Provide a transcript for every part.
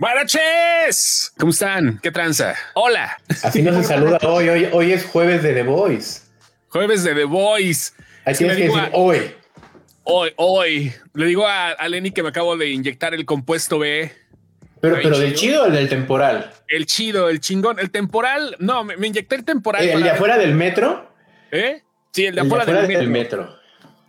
Buenas noches. ¿Cómo están? ¿Qué tranza? Hola. Así no se saluda hoy. Hoy, hoy es jueves de The Voice. Jueves de The Voice. Así tienes que decir hoy. Hoy, hoy. Le digo a, Lenny que me acabo de inyectar el compuesto B. Pero, pero del chido o del temporal? El chido, el chingón. El temporal, no, me, inyecté el temporal. ¿El, de afuera del metro? ¿Eh? Sí, el de afuera, del, metro.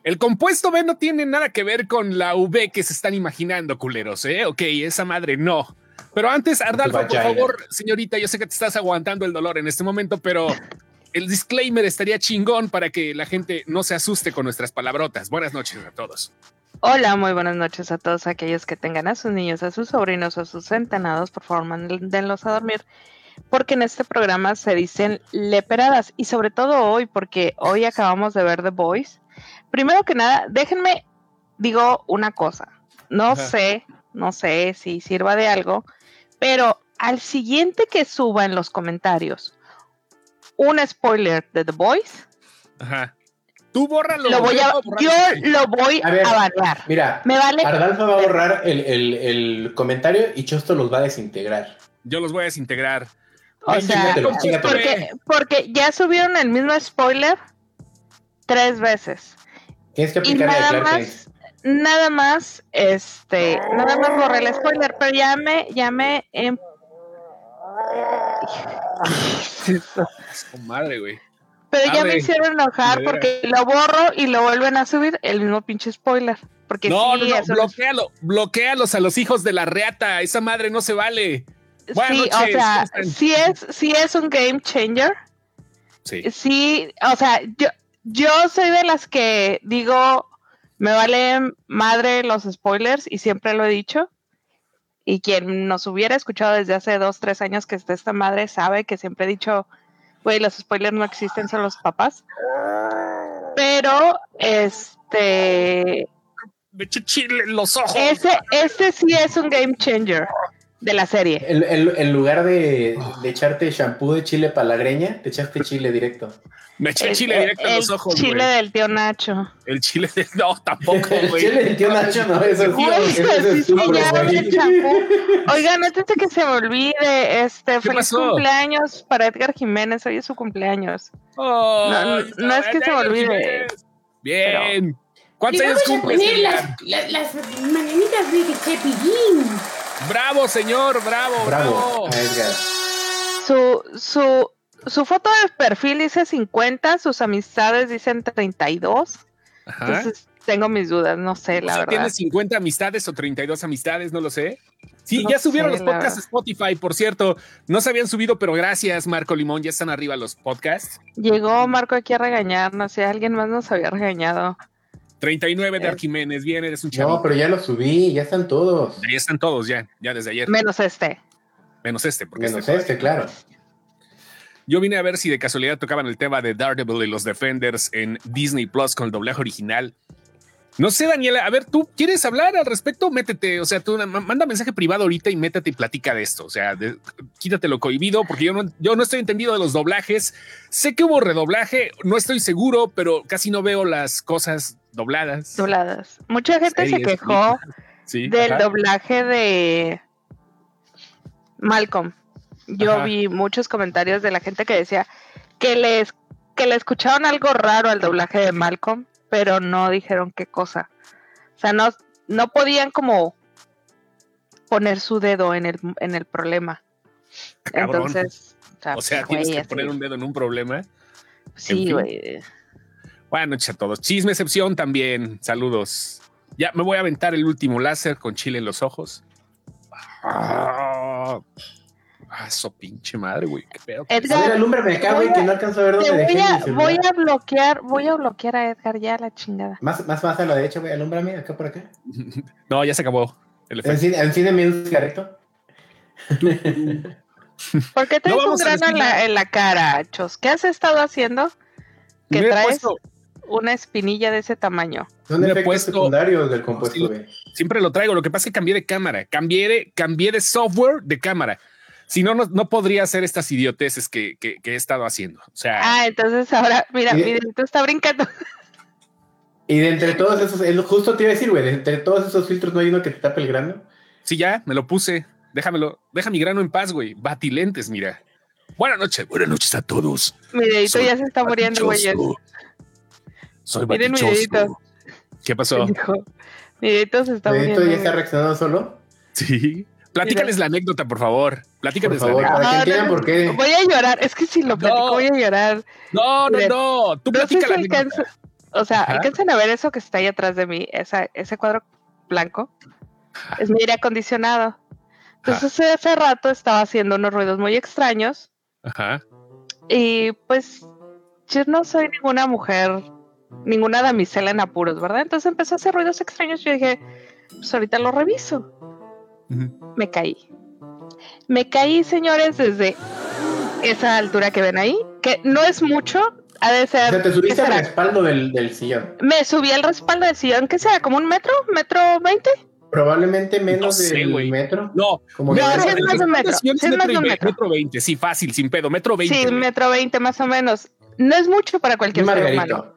El compuesto B no tiene nada que ver con la V que se están imaginando, culeros, ¿eh? Ok, esa madre no. Pero antes, Ardalfo, por favor, señorita, yo sé que te estás aguantando el dolor en este momento, pero el disclaimer estaría chingón para que la gente no se asuste con nuestras palabrotas. Buenas noches a todos. Hola, muy buenas noches a todos aquellos que tengan a sus niños, a sus sobrinos o a sus centenados, por favor, mándenlos a dormir, porque en este programa se dicen leperadas y sobre todo hoy, porque hoy acabamos de ver The Boys. Primero que nada, déjenme, digo una cosa, no sé, no sé si sirva de algo, pero al siguiente que suba en los comentarios un spoiler de The Boys, Ajá. Tú bórralo. Lo voy a, yo lo voy a, ver, Mira, me vale. Ardalfa va a borrar el, el, el, comentario y Chosto los va a desintegrar. Yo los voy a desintegrar. O sea, porque, porque, ya subieron el mismo spoiler tres veces. Tienes que aplicar y nada más, nada más, este, nada más borré el spoiler, pero ya me, ya me. Em... madre, güey. Pero ya me hicieron enojar porque lo borro y lo vuelven a subir el mismo pinche spoiler. Porque no, no, no, bloquealo, bloquealos a los hijos de la reata. Esa madre no se vale. sí, o sea, sí es, sí es un game changer. Sí. Sí, o sea, yo, yo soy de las que digo, me vale madre los spoilers y siempre lo he dicho. Y quien nos hubiera escuchado desde hace dos, tres años que está esta madre sabe que siempre he dicho, güey, los spoilers no existen, son los papás. Pero, este... Me eché chile en los ojos. Ese, ese sí es un game changer de la serie. En, lugar de, de, echarte shampoo de chile para la greña, te echaste chile directo. Me eché chile directo en los ojos. El chile del tío Nacho. El chile de. No, tampoco, güey. el chile del tío Nacho no, eso es. Oigan, antes de que se me olvide, este, feliz cumpleaños para Edgar Jiménez. Hoy es su cumpleaños. Oh, no, es que se me olvide. Bien. ¿Cuántos años cumples? Las, las, las mañanitas de Chepillín. Bravo, señor, bravo, bravo. bravo. Su, su, su foto de perfil dice 50, sus amistades dicen 32. Ajá. Entonces tengo mis dudas, no sé, la verdad. ¿Tienes 50 amistades o 32 amistades? No lo sé. Sí, ya subieron los podcasts a Spotify, por cierto. No se habían subido, pero gracias, Marco Limón. Ya están arriba los podcasts. Llegó Marco aquí a regañar, no sé, alguien más nos había regañado. 39 de. Arquimenes, bien, eres un chavo. No, pero ya los subí, ya están todos. Ya están todos, ya, ya desde ayer. Menos este. Menos este, porque Menos este, este claro. Yo vine a ver si de casualidad tocaban el tema de Daredevil y los Defenders en Disney Plus con el doblaje original. No sé, Daniela, a ver, tú quieres hablar al respecto, métete, o sea, tú manda mensaje privado ahorita y métete y platica de esto, o sea, quítate lo cohibido, porque yo no, yo no estoy entendido de los doblajes. Sé que hubo redoblaje, no estoy seguro, pero casi no veo las cosas dobladas. Dobladas. Mucha gente se quejó del doblaje de Malcolm. Yo vi muchos comentarios de la gente que decía que les que le escucharon algo raro al doblaje de Malcolm, pero no dijeron qué cosa. O sea, no, no podían como poner su dedo en el, en el problema. Entonces, o sea, tienes que poner un dedo en un problema. Sí, güey. Buenas noches a todos. Chisme excepción también. Saludos. Ya me voy a aventar el último láser con chile en los ojos. Ah, Ah, eso pinche madre, güey. Qué pedo. Edgar, alúmbrame acá, güey, que no alcanzo a ver dónde voy a, voy a bloquear, voy a bloquear a Edgar ya la chingada. Más, más, más a la derecha, güey, alúmbrame acá por acá. no, ya se acabó. Encídeme un cigarrito. ¿Por qué traes un grano en la, en la, cara, Chos? ¿Qué has estado haciendo? Que traes una espinilla de ese tamaño. Son efectos secundarios del compuesto Siempre lo traigo. Lo que pasa es que cambié de cámara. Cambié de, cambié de software de cámara. Si no, no, podría hacer estas idioteces que, he estado haciendo. O sea. Ah, entonces ahora, mira, mira, tú está brincando. Y de entre todos esos, justo te iba a decir, güey, de entre todos esos filtros no hay uno que te tape el grano. Sí, ya, me lo puse. Déjamelo, deja mi grano en paz, güey. Batilentes, mira. Buenas noches, buenas noches a todos. Mi dedito ya se está muriendo, güey. Soy Miren. ¿Qué pasó? Mi dedito se está muriendo. ya está reaccionando solo? Sí. Platícales la anécdota, por favor. Platícales por favor, la Para que entiendan por qué. Voy a llorar. Es que si lo platico, voy a llorar. No, no, no. Tú no platica la anécdota. O sea, alcancen a ver eso que está ahí atrás de mí, esa, ese cuadro blanco. Es mi aire acondicionado. Entonces hace rato estaba haciendo unos ruidos muy extraños. Ajá. Y pues yo no soy ninguna mujer, ninguna damisela en apuros, ¿verdad? Entonces empezó a hacer ruidos extraños. Yo dije, pues ahorita lo reviso. Me caí. Me caí, señores, desde esa altura que ven ahí, que no es mucho, ha de ser. O sea, te subiste al respaldo del, del, sillón. Me subí al respaldo del sillón, ¿qué sea? ¿Como un metro? ¿Metro veinte? Probablemente menos de un metro. No, como no, es más de un metro. es más de un metro. Metro veinte, sí, fácil, sin pedo. Metro veinte. Sí, metro veinte más o menos. No es mucho para cualquier ser humano.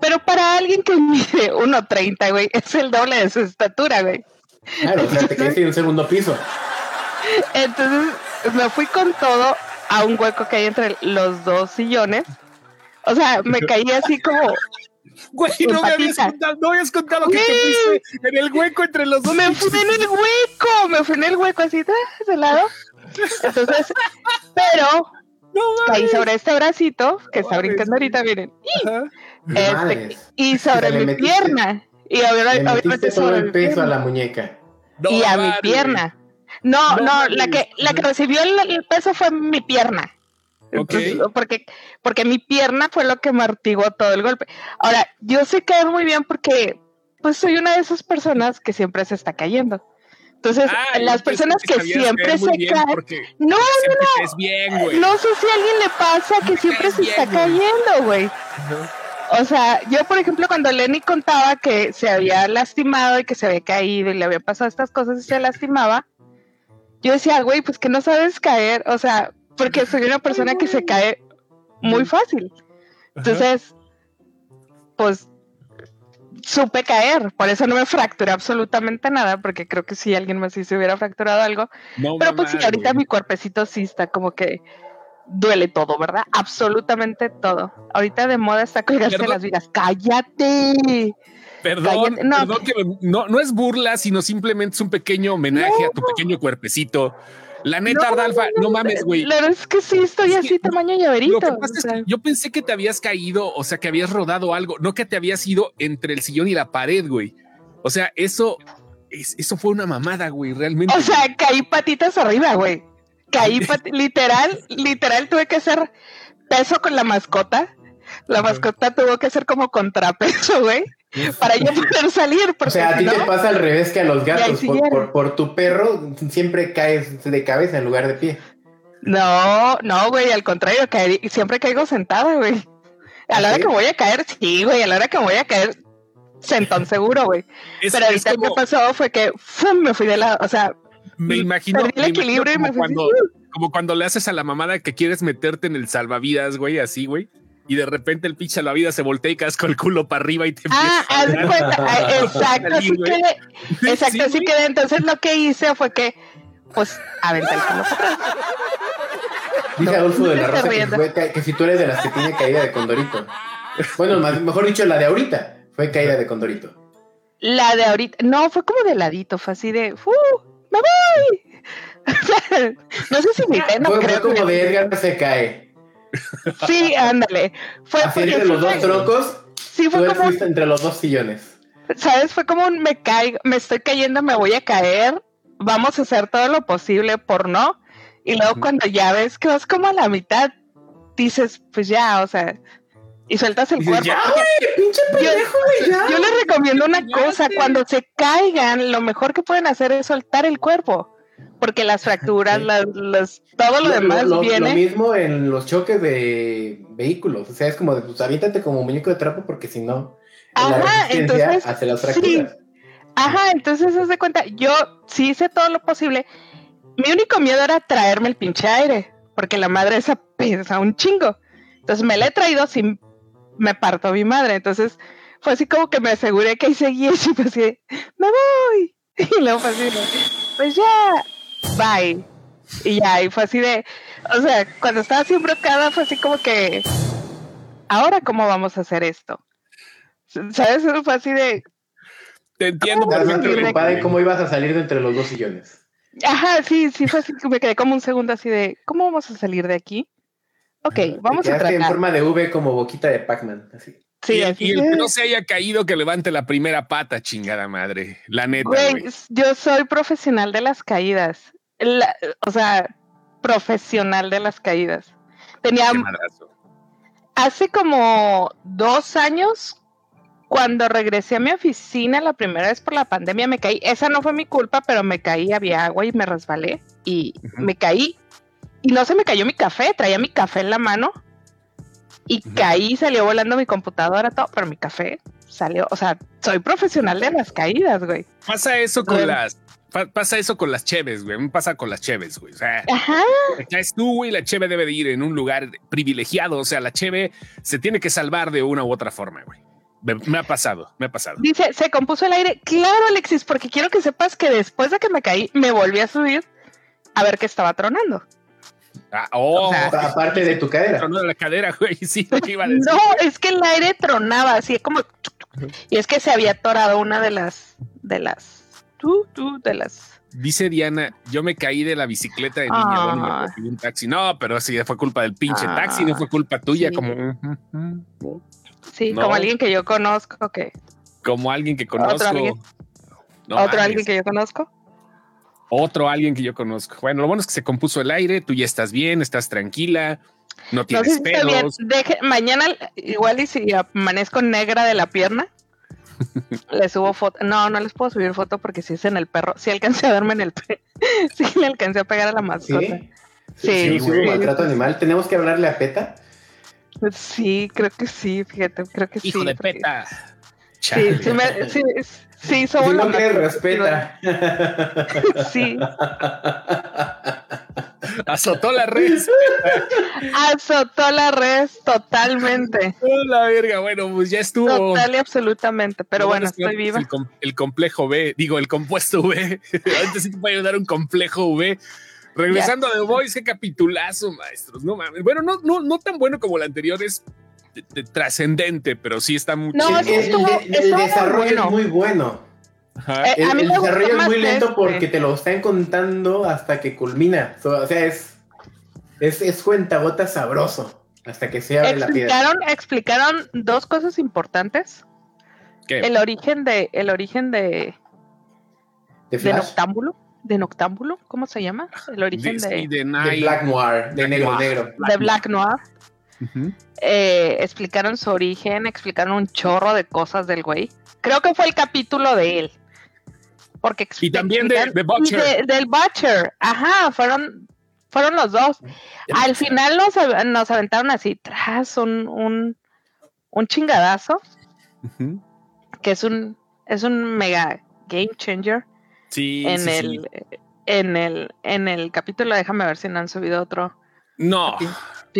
Pero para alguien que mide 1.30, güey, es el doble de su estatura, güey. Claro, o sea, te quedaste en un segundo piso. Entonces me fui con todo a un hueco que hay entre los dos sillones. O sea, me caí así como. Güey, no me habías contado, no habías contado que te fuiste en el hueco entre los dos. Me fui en el hueco, me fui en el hueco así, de lado. Entonces, pero caí sobre este bracito que está brincando ahorita, miren. Este, y sobre mi pierna. Y obviamente sobre el peso a la muñeca. y a mi pierna. No, no, la que la que recibió el, peso fue mi pierna. porque, porque mi pierna fue lo que martigó todo el golpe. Ahora, yo sé caer muy bien porque pues soy una de esas personas que siempre se está cayendo. Entonces, ah, las personas que, siempre se caen. No, no, no. no sé si a alguien le pasa que siempre se está cayendo, güey. O sea, yo por ejemplo cuando Lenny contaba que se había lastimado y que se había caído y le había pasado estas cosas y se lastimaba, yo decía, güey, pues que no sabes caer, o sea, porque soy una persona que se cae muy fácil. Entonces, pues supe caer, por eso no me fracturé absolutamente nada, porque creo que si alguien más sí se hubiera fracturado algo. pero pues sí, ahorita mi cuerpecito sí está como que duele todo, ¿verdad? Absolutamente todo. Ahorita de moda está colgarse las vidas. ¡Cállate! Perdón, No. perdón que no, es burla, sino simplemente es un pequeño homenaje a tu pequeño cuerpecito. La neta, Ardalfa, no, mames, güey. Claro, es que sí, estoy así, tamaño llaverito. yo pensé que te habías caído, o sea, que habías rodado algo, no que te habías ido entre el sillón y la pared, güey. O sea, eso, eso fue una mamada, güey, realmente. O sea, caí patitas arriba, güey caí, literal, literal tuve que hacer peso con la mascota. La mascota tuvo que hacer como contrapeso, güey, para yo poder salir. O sea, a ti te pasa al revés que a los gatos. Por, tu perro siempre caes de cabeza en lugar de pie. No, no, güey, al contrario, siempre caigo sentada, güey. A la hora que voy a caer, sí, güey, a la hora que voy a caer, sentón seguro, güey. Pero ahorita lo que pasó fue que me fui de lado, o sea, me imagino, como, cuando, como cuando le haces a la mamada que quieres meterte en el salvavidas, güey, así, güey. Y de repente el pinche salvavidas se voltea y casco el culo para arriba y te Ah, haz cuenta. Ah, exacto, así quedé. Exacto, así quedé. Entonces lo que hice fue que, pues, aventé el culo. Dice Adolfo de la Rosa que, que, si tú eres de las que tiene caída de condorito. Bueno, mejor dicho, la de ahorita fue caída de condorito. La de ahorita, no, fue como de ladito, fue así de, ¡uh! ¡Me voy! no sé si mi pena. Fue, creo como de Edgar se cae. Sí, ándale. Fue Así entre los dos troncos. Sí, fue como. entre los dos sillones. ¿Sabes? Fue como un me caigo, me estoy cayendo, me voy a caer. Vamos a hacer todo lo posible por no. Y luego cuando ya ves que vas como a la mitad, dices, pues ya, o sea, y sueltas el cuerpo. Ya, pinche pendejo, yo, ya. yo les recomiendo una cosa, cuando se caigan, lo mejor que pueden hacer es soltar el cuerpo, porque las fracturas, las, todo lo, demás viene. Lo mismo en los choques de vehículos, o sea, es como de, pues aviéntate como muñeco de trapo, porque si no, Ajá, entonces, hace las fracturas. Ajá, entonces haz de cuenta, yo sí hice todo lo posible. Mi único miedo era traerme el pinche aire, porque la madre esa pesa un chingo. Entonces me la he traído sin me parto mi madre. Entonces fue así como que me aseguré que ahí seguía y pues así, me voy. Y luego fue así, pues ya. bye. Y ya, y fue así de, o sea, cuando estaba así bloqueada fue así como que, ahora cómo vamos a hacer esto. ¿Sabes? Fue así de... Te entiendo. preocupada de cómo ibas a salir de entre los dos sillones. Ajá, sí, sí, fue así que me quedé como un segundo así de, ¿cómo vamos a salir de aquí? Ok, vamos a tratar. en forma de V como boquita de Pac-Man, así. Sí, y, el que no se haya caído que levante la primera pata, chingada madre. La neta. Güey, yo soy profesional de las caídas. o sea, profesional de las caídas. Tenía. Hace como dos años, cuando regresé a mi oficina la primera vez por la pandemia, me caí. Esa no fue mi culpa, pero me caí, había agua y me resbalé. Y me caí. Y no se me cayó mi café, traía mi café en la mano y caí, salió volando mi computadora, todo, pero mi café salió, o sea, soy profesional de las caídas, güey. Pasa eso con las, pasa eso con las cheves, güey. Me pasa con las cheves, güey. O sea, Ajá. es tú, güey. La cheve debe de ir en un lugar privilegiado. O sea, la cheve se tiene que salvar de una u otra forma, güey. Me, ha pasado, me ha pasado. Dice, se compuso el aire. Claro, Alexis, porque quiero que sepas que después de que me caí, me volví a subir a ver qué estaba tronando. Ah, oh, aparte de tu cadera. Tronó la cadera, güey. Sí, No, es que el aire tronaba así como. Y es que se había atorado una de las. De las. Tú, tú, de las. Dice Diana, yo me caí de la bicicleta de niña y un taxi. No, pero sí, fue culpa del pinche ah, taxi, no fue culpa tuya, como. Sí, como alguien que yo conozco que. Como alguien que conozco. Otro alguien, ¿Otro alguien que yo conozco. Otro alguien que yo conozco. Bueno, lo bueno es que se compuso el aire, tú ya estás bien, estás tranquila, no tienes pelos. mañana igual y si amanezco negra de la pierna, le subo foto. No, no les puedo subir foto porque si es en el perro, si alcancé a verme en el perro, si le alcancé a pegar a la mascota. Sí, sí, sí, maltrato animal. ¿Tenemos que hablarle a PETA? Sí, creo que sí, fíjate, creo que sí. Hijo de PETA. Sí, sí, me, sí, Sí, somos no le respeta. Sí. Azotó la red. Azotó la red totalmente. La verga, bueno, pues ya estuvo. Total y absolutamente, pero bueno, estoy viva. El, complejo V, digo, el compuesto V. Antes sí te puede ayudar un complejo V. Regresando a The Voice, qué capitulazo, maestros. No mames. Bueno, no, no, no tan bueno como el anterior, es trascendente, pero sí está mucho. No, el, desarrollo es muy bueno. Eh, el, desarrollo es muy lento porque te lo están contando hasta que culmina. O sea, es, es, es gota sabroso hasta que se abre la piedra. Explicaron dos cosas importantes. El origen de, el origen de, de, Noctámbulo. De Noctámbulo, ¿cómo se llama? El origen de, de, Black Noir, de negro, negro. de Black Noir. Eh, explicaron su origen, explicaron un chorro de cosas del güey. Creo que fue el capítulo de él. Porque y también de, Butcher. del Butcher. Ajá, fueron, fueron los dos. Al final nos, nos aventaron así, tras un, un, un chingadazo. Que es un, es un mega game changer. Sí, en el, En el, en el capítulo, déjame ver si no han subido otro. No.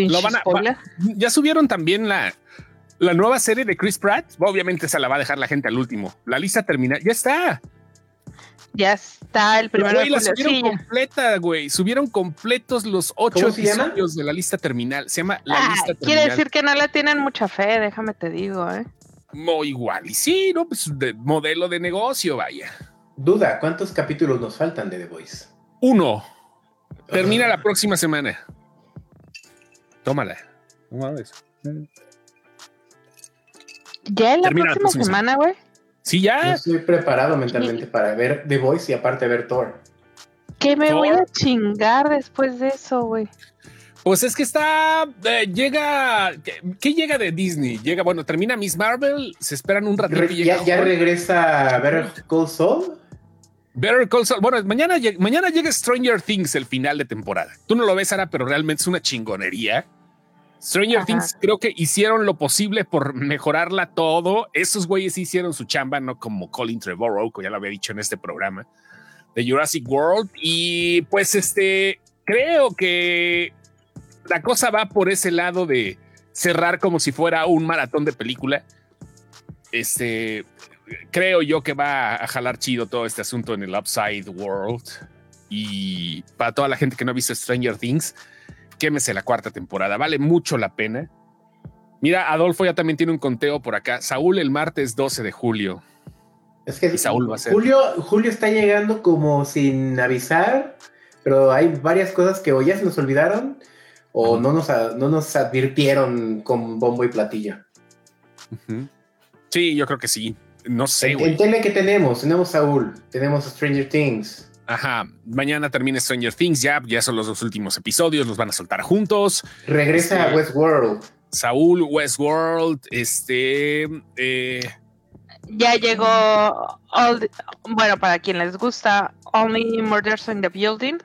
Lo van a, ya subieron también la, la nueva serie de Chris Pratt. Obviamente se la va a dejar la gente al último. La lista termina. Ya está. Ya está el primero. la subieron completa, güey. Subieron completos los ocho episodios de la lista terminal. Se llama La ah, Lista Terminal. Quiere decir que no le tienen mucha fe, déjame te digo, ¿eh? No, igual. Y sí, ¿no? Pues de modelo de negocio, vaya. Duda, ¿cuántos capítulos nos faltan de The Voice? Uno. Termina la próxima semana. Tómala. ¿Cómo ves? Ya en la próxima, semana, güey. Sí, ya. estoy preparado mentalmente para ver The Voice y aparte ver Thor. ¿Qué me voy a chingar después de eso, güey? Pues es que está, eh, llega, ¿qué, llega de Disney? Llega, bueno, termina Miss Marvel, se esperan un ratito. y ya, ya regresa Better Call Saul. Better Call Saul. Bueno, mañana, mañana llega Stranger Things, el final de temporada. Tú no lo ves, Ana, pero realmente es una chingonería. Stranger Things creo que hicieron lo posible por mejorarla todo. Esos güeyes hicieron su chamba, no como Colin Trevorrow, que ya lo había dicho en este programa de Jurassic World. Y pues este, creo que la cosa va por ese lado de cerrar como si fuera un maratón de película. Este, creo yo que va a jalar chido todo este asunto en el Upside World. y para toda la gente que no ha visto Stranger Things, quémese la cuarta temporada. Vale mucho la pena. Mira, Adolfo ya también tiene un conteo por acá. Saúl el martes 12 de julio. Es que Saúl va a ser. Julio, Julio está llegando como sin avisar, pero hay varias cosas que o ya se nos olvidaron o no, nos, no nos advirtieron con bombo y platillo. Sí, yo creo que sí. No sé. En, tele que tenemos, tenemos Saúl, tenemos Stranger Things. Ajá, mañana termina Stranger Things, ya, ya son los dos últimos episodios, los van a soltar juntos. Regresa a este, Westworld. Saúl, Westworld, este... Eh, ya llegó, bueno, para quien les gusta, Only Murders in the Building.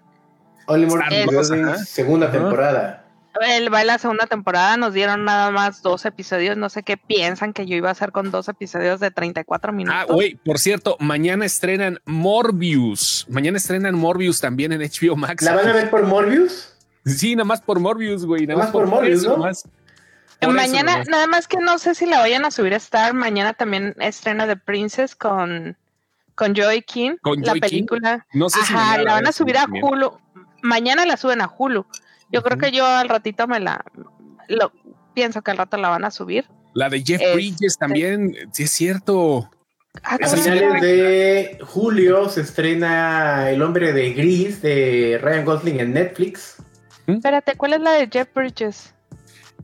Only Murders in the Building, segunda temporada el va en la segunda temporada, nos dieron nada más dos episodios, no sé qué piensan que yo iba a hacer con dos episodios de 34 ah, minutos. Ah, güey, por cierto, mañana estrenan Morbius, mañana estrenan Morbius también en HBO Max. ¿La van a ver por Morbius? Sí, nada más por Morbius, güey, nada más por, Morbius, ¿no? mañana, nada más que no sé si la vayan a subir a Star, mañana también estrena The Princess con, con Joey King, la película. No sé Ajá, la van a subir a Hulu. Mañana la suben a Hulu. Yo creo que yo al ratito me la lo pienso que al rato la van a subir. La de Jeff este, Bridges también, sí es cierto. Ah, a finales de julio se estrena El hombre de gris de Ryan Gosling en Netflix. ¿Mm? Espérate, ¿cuál es la de Jeff Bridges?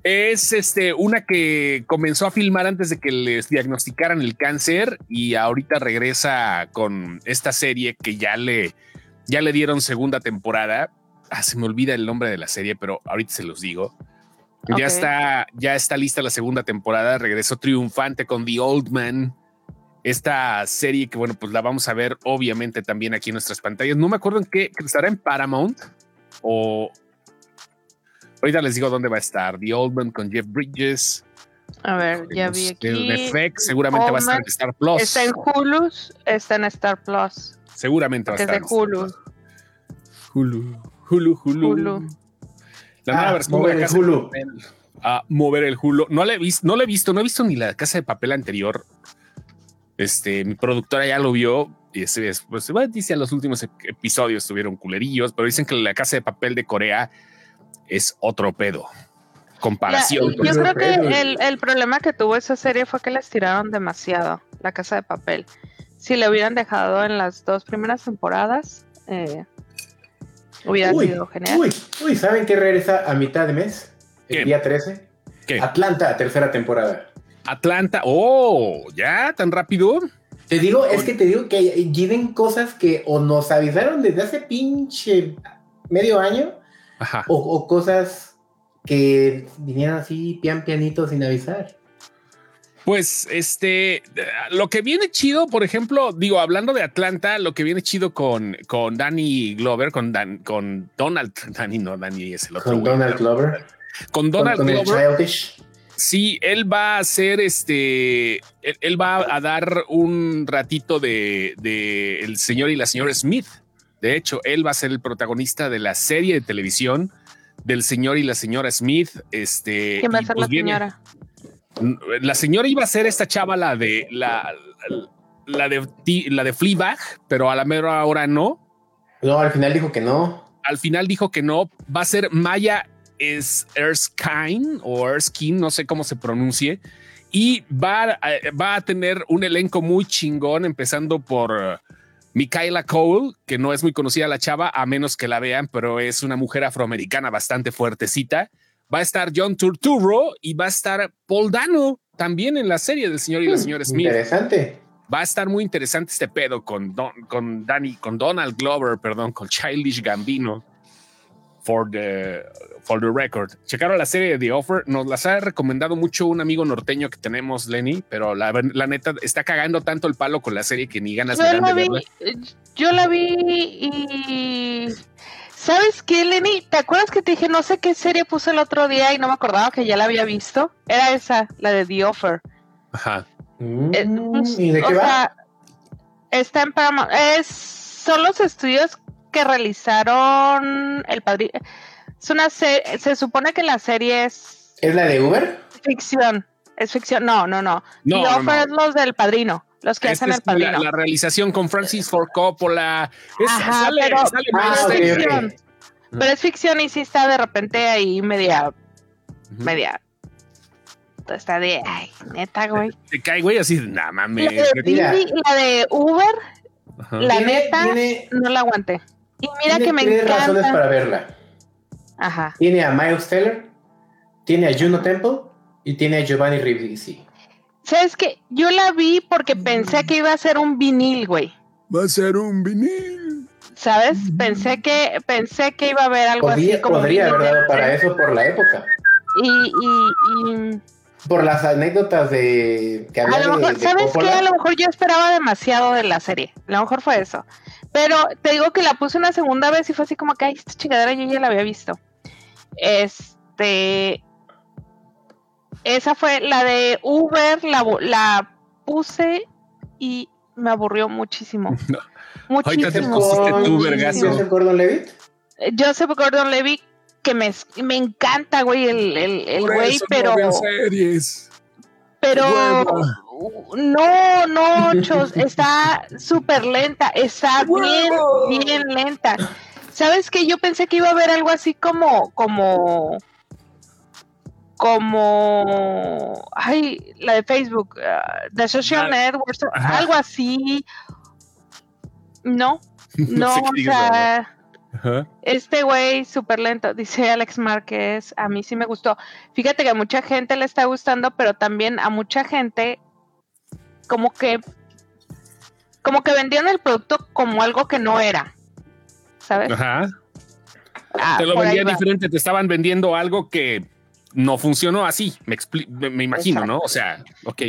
Es este una que comenzó a filmar antes de que les diagnosticaran el cáncer y ahorita regresa con esta serie que ya le ya le dieron segunda temporada ah, se me olvida el nombre de la serie, pero ahorita se los digo. Ya está, ya está lista la segunda temporada. Regresó triunfante con The Old Man. Esta serie que, bueno, pues la vamos a ver obviamente también aquí en nuestras pantallas. No me acuerdo en qué, estará en Paramount o ahorita les digo dónde va a estar. The Old Man con Jeff Bridges. A ver, ya vi aquí. El seguramente va a estar en Star Plus. Está en Hulu, está en Star Plus. Seguramente va a estar. Es de Hulu. Hulu. Hulu, Hulu. La nueva ah, versión de casa Hulu. a mover el Hulu. No le he visto, no le he visto, no he visto ni la casa de papel anterior. Este, mi productora ya lo vio y ese, pues, dice los últimos episodios tuvieron culerillos, pero dicen que la casa de papel de Corea es otro pedo. Comparación. yo creo que el, el, problema que tuvo esa serie fue que la estiraron demasiado, la casa de papel. Si le hubieran dejado en las dos primeras temporadas, eh, Hubiera uy, sido genial. Uy, uy, ¿saben qué regresa a mitad de mes? El día 13. ¿Qué? Atlanta, tercera temporada. Atlanta, oh, ya, tan rápido. Te digo, es que te digo que lleven cosas que o nos avisaron desde hace pinche medio año, Ajá. O, cosas que vinieron así pian pianito sin avisar. Pues este, lo que viene chido, por ejemplo, digo, hablando de Atlanta, lo que viene chido con, con Danny Glover, con, Dan, con Donald, Danny, no, Danny es el otro. Con Donald Glover. Con Donald Glover. Sí, él va a hacer este, él, va a dar un ratito de, de, el señor y la señora Smith. De hecho, él va a ser el protagonista de la serie de televisión del señor y la señora Smith. Este, ¿Quién va a ser pues la señora? La señora iba a ser esta chava, la de la, la de la de Fleabag, pero a la mera hora no. No, al final dijo que no. Al final dijo que no. Va a ser Maya es Erskine o Erskine, no sé cómo se pronuncie. Y va, eh, va a tener un elenco muy chingón, empezando por uh, Michaela Cole, que no es muy conocida la chava, a menos que la vean, pero es una mujer afroamericana bastante fuertecita va a estar John Turturro y va a estar Paul Dano también en la serie del señor y la hmm, señora Smith. Interesante. Va a estar muy interesante este pedo con, con Danny, con Donald Glover, perdón, con Childish Gambino. For the, for the record. Checaron la serie de The Offer. Nos las ha recomendado mucho un amigo norteño que tenemos, Lenny, pero la, neta está cagando tanto el palo con la serie que ni ganas de verla. Yo la vi y ¿Sabes qué, Lenny? ¿Te acuerdas que te dije no sé qué serie puse el otro día y no me acordaba que ya la había visto? Era esa, la de The Offer. Ajá. Eh, pues, ¿Y de qué va? está en Paramount. Es, son los estudios que realizaron El Padrino. Es una serie, se supone que la serie es... ¿Es la de Uber? Ficción. Es ficción. No, no, no. The Offer es los del Padrino. Los que hacen el padrino. La, realización con Francis Ford Coppola. Es, sale, pero, es ficción. Pero es ficción y sí está de repente ahí media. Media. Está de. Ay, neta, güey. Te cae, güey, así. Nada mames. La de, la de Uber, la neta, no la aguanté. Y mira que me encanta. razones para verla. Ajá. Tiene a Miles Teller, tiene a Juno Temple y tiene a Giovanni Ribisi. ¿Sabes qué? Yo la vi porque pensé que iba a ser un vinil, güey. Va a ser un vinil. ¿Sabes? Pensé que pensé que iba a haber algo así como Podría haber dado para eso por la época. Y, y, y... por las anécdotas de que había ¿Sabes qué? A lo mejor yo esperaba demasiado de la serie. A lo mejor fue eso. Pero te digo que la puse una segunda vez y fue así como que, ay, esta chingadera yo ya la había visto. Este, esa fue la de Uber, la, la puse y me aburrió muchísimo. muchísimo. Joseph Gordon Levitt. Joseph Gordon Levitt, que me, me encanta, güey, el, el, güey, pero. Pero no, no, Chos, está súper lenta, está bien, bien lenta. ¿Sabes que Yo pensé que iba a haber algo así como, como, como, ay, la de Facebook, uh, The Social Network, algo así. No, no, o sea, este güey súper lento, dice Alex Márquez, a mí sí me gustó. Fíjate que a mucha gente le está gustando, pero también a mucha gente como que, como que vendían el producto como algo que no era. ¿sabes? Ajá. Ah, te lo vendían diferente, te estaban vendiendo algo que no funcionó así, me, me, imagino, ¿no? O sea, ok.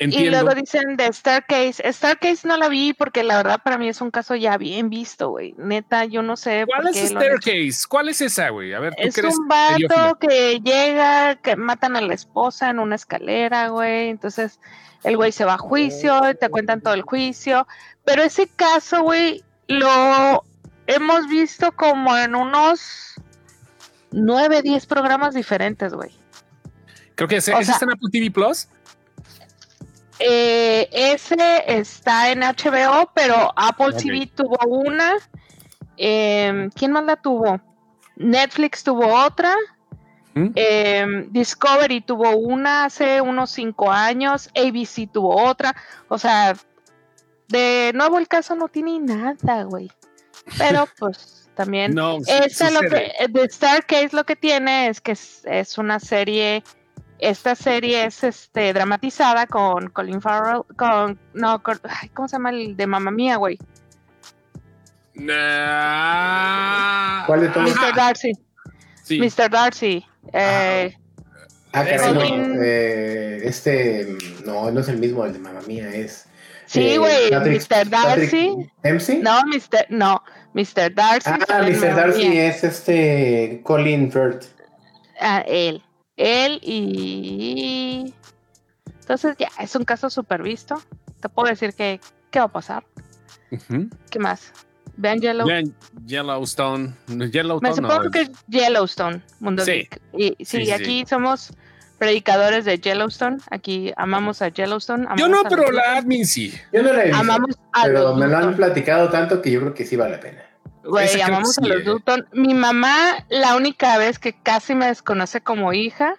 Entiendo. Y luego dicen de Starcase. Starcase no la vi porque la verdad para mí es un caso ya bien visto, güey. Neta, yo no sé. ¿Cuál es Staircase? ¿Cuál es esa, güey? A ver, ¿tú Es un vato que llega, que matan a la esposa en una escalera, güey. Entonces el güey se va a juicio, te cuentan todo el juicio. Pero ese caso, güey, lo hemos visto como en unos 9, 10 programas diferentes, güey. Creo que ese, está en Apple TV Plus. Eh, ese está en HBO, pero Apple TV tuvo una. Em, ¿Quién más la tuvo? Netflix tuvo otra. ¿Mm? Em, Discovery tuvo una hace unos cinco años. ABC tuvo otra. O sea, de nuevo el caso no tiene nada, güey. Pero pues también no, esta lo que de Starcase lo que tiene es que es, una serie esta serie es este dramatizada con Colin Farrell con no ¿cómo se llama el de Mamma Mía, güey? ¿Cuál de todos? Mr. Darcy. Mr. Darcy. Eh, ah, eh, este no, no es el mismo el de Mamma Mía, es Sí, eh, güey, Mr. Darcy. ¿MC? No, Mr. No, Mr. Darcy. Ah, Mr. Darcy es este Colin Firth. Ah, él. Él y. Entonces, ya, es un caso súper visto. Te puedo decir que, qué va a pasar. ¿Qué más? Vean Yellow. Vean Yellowstone. Yellowstone. Me supongo que es Yellowstone, Mundo sí. Y sí, aquí somos predicadores de Yellowstone. Aquí amamos a Yellowstone. yo no, pero la admin sí. Yo no la he visto. Amamos a pero me lo han platicado tanto que yo creo que sí vale la pena. Güey, amamos a los Dutton. Mi mamá, la única vez que casi me desconoce como hija,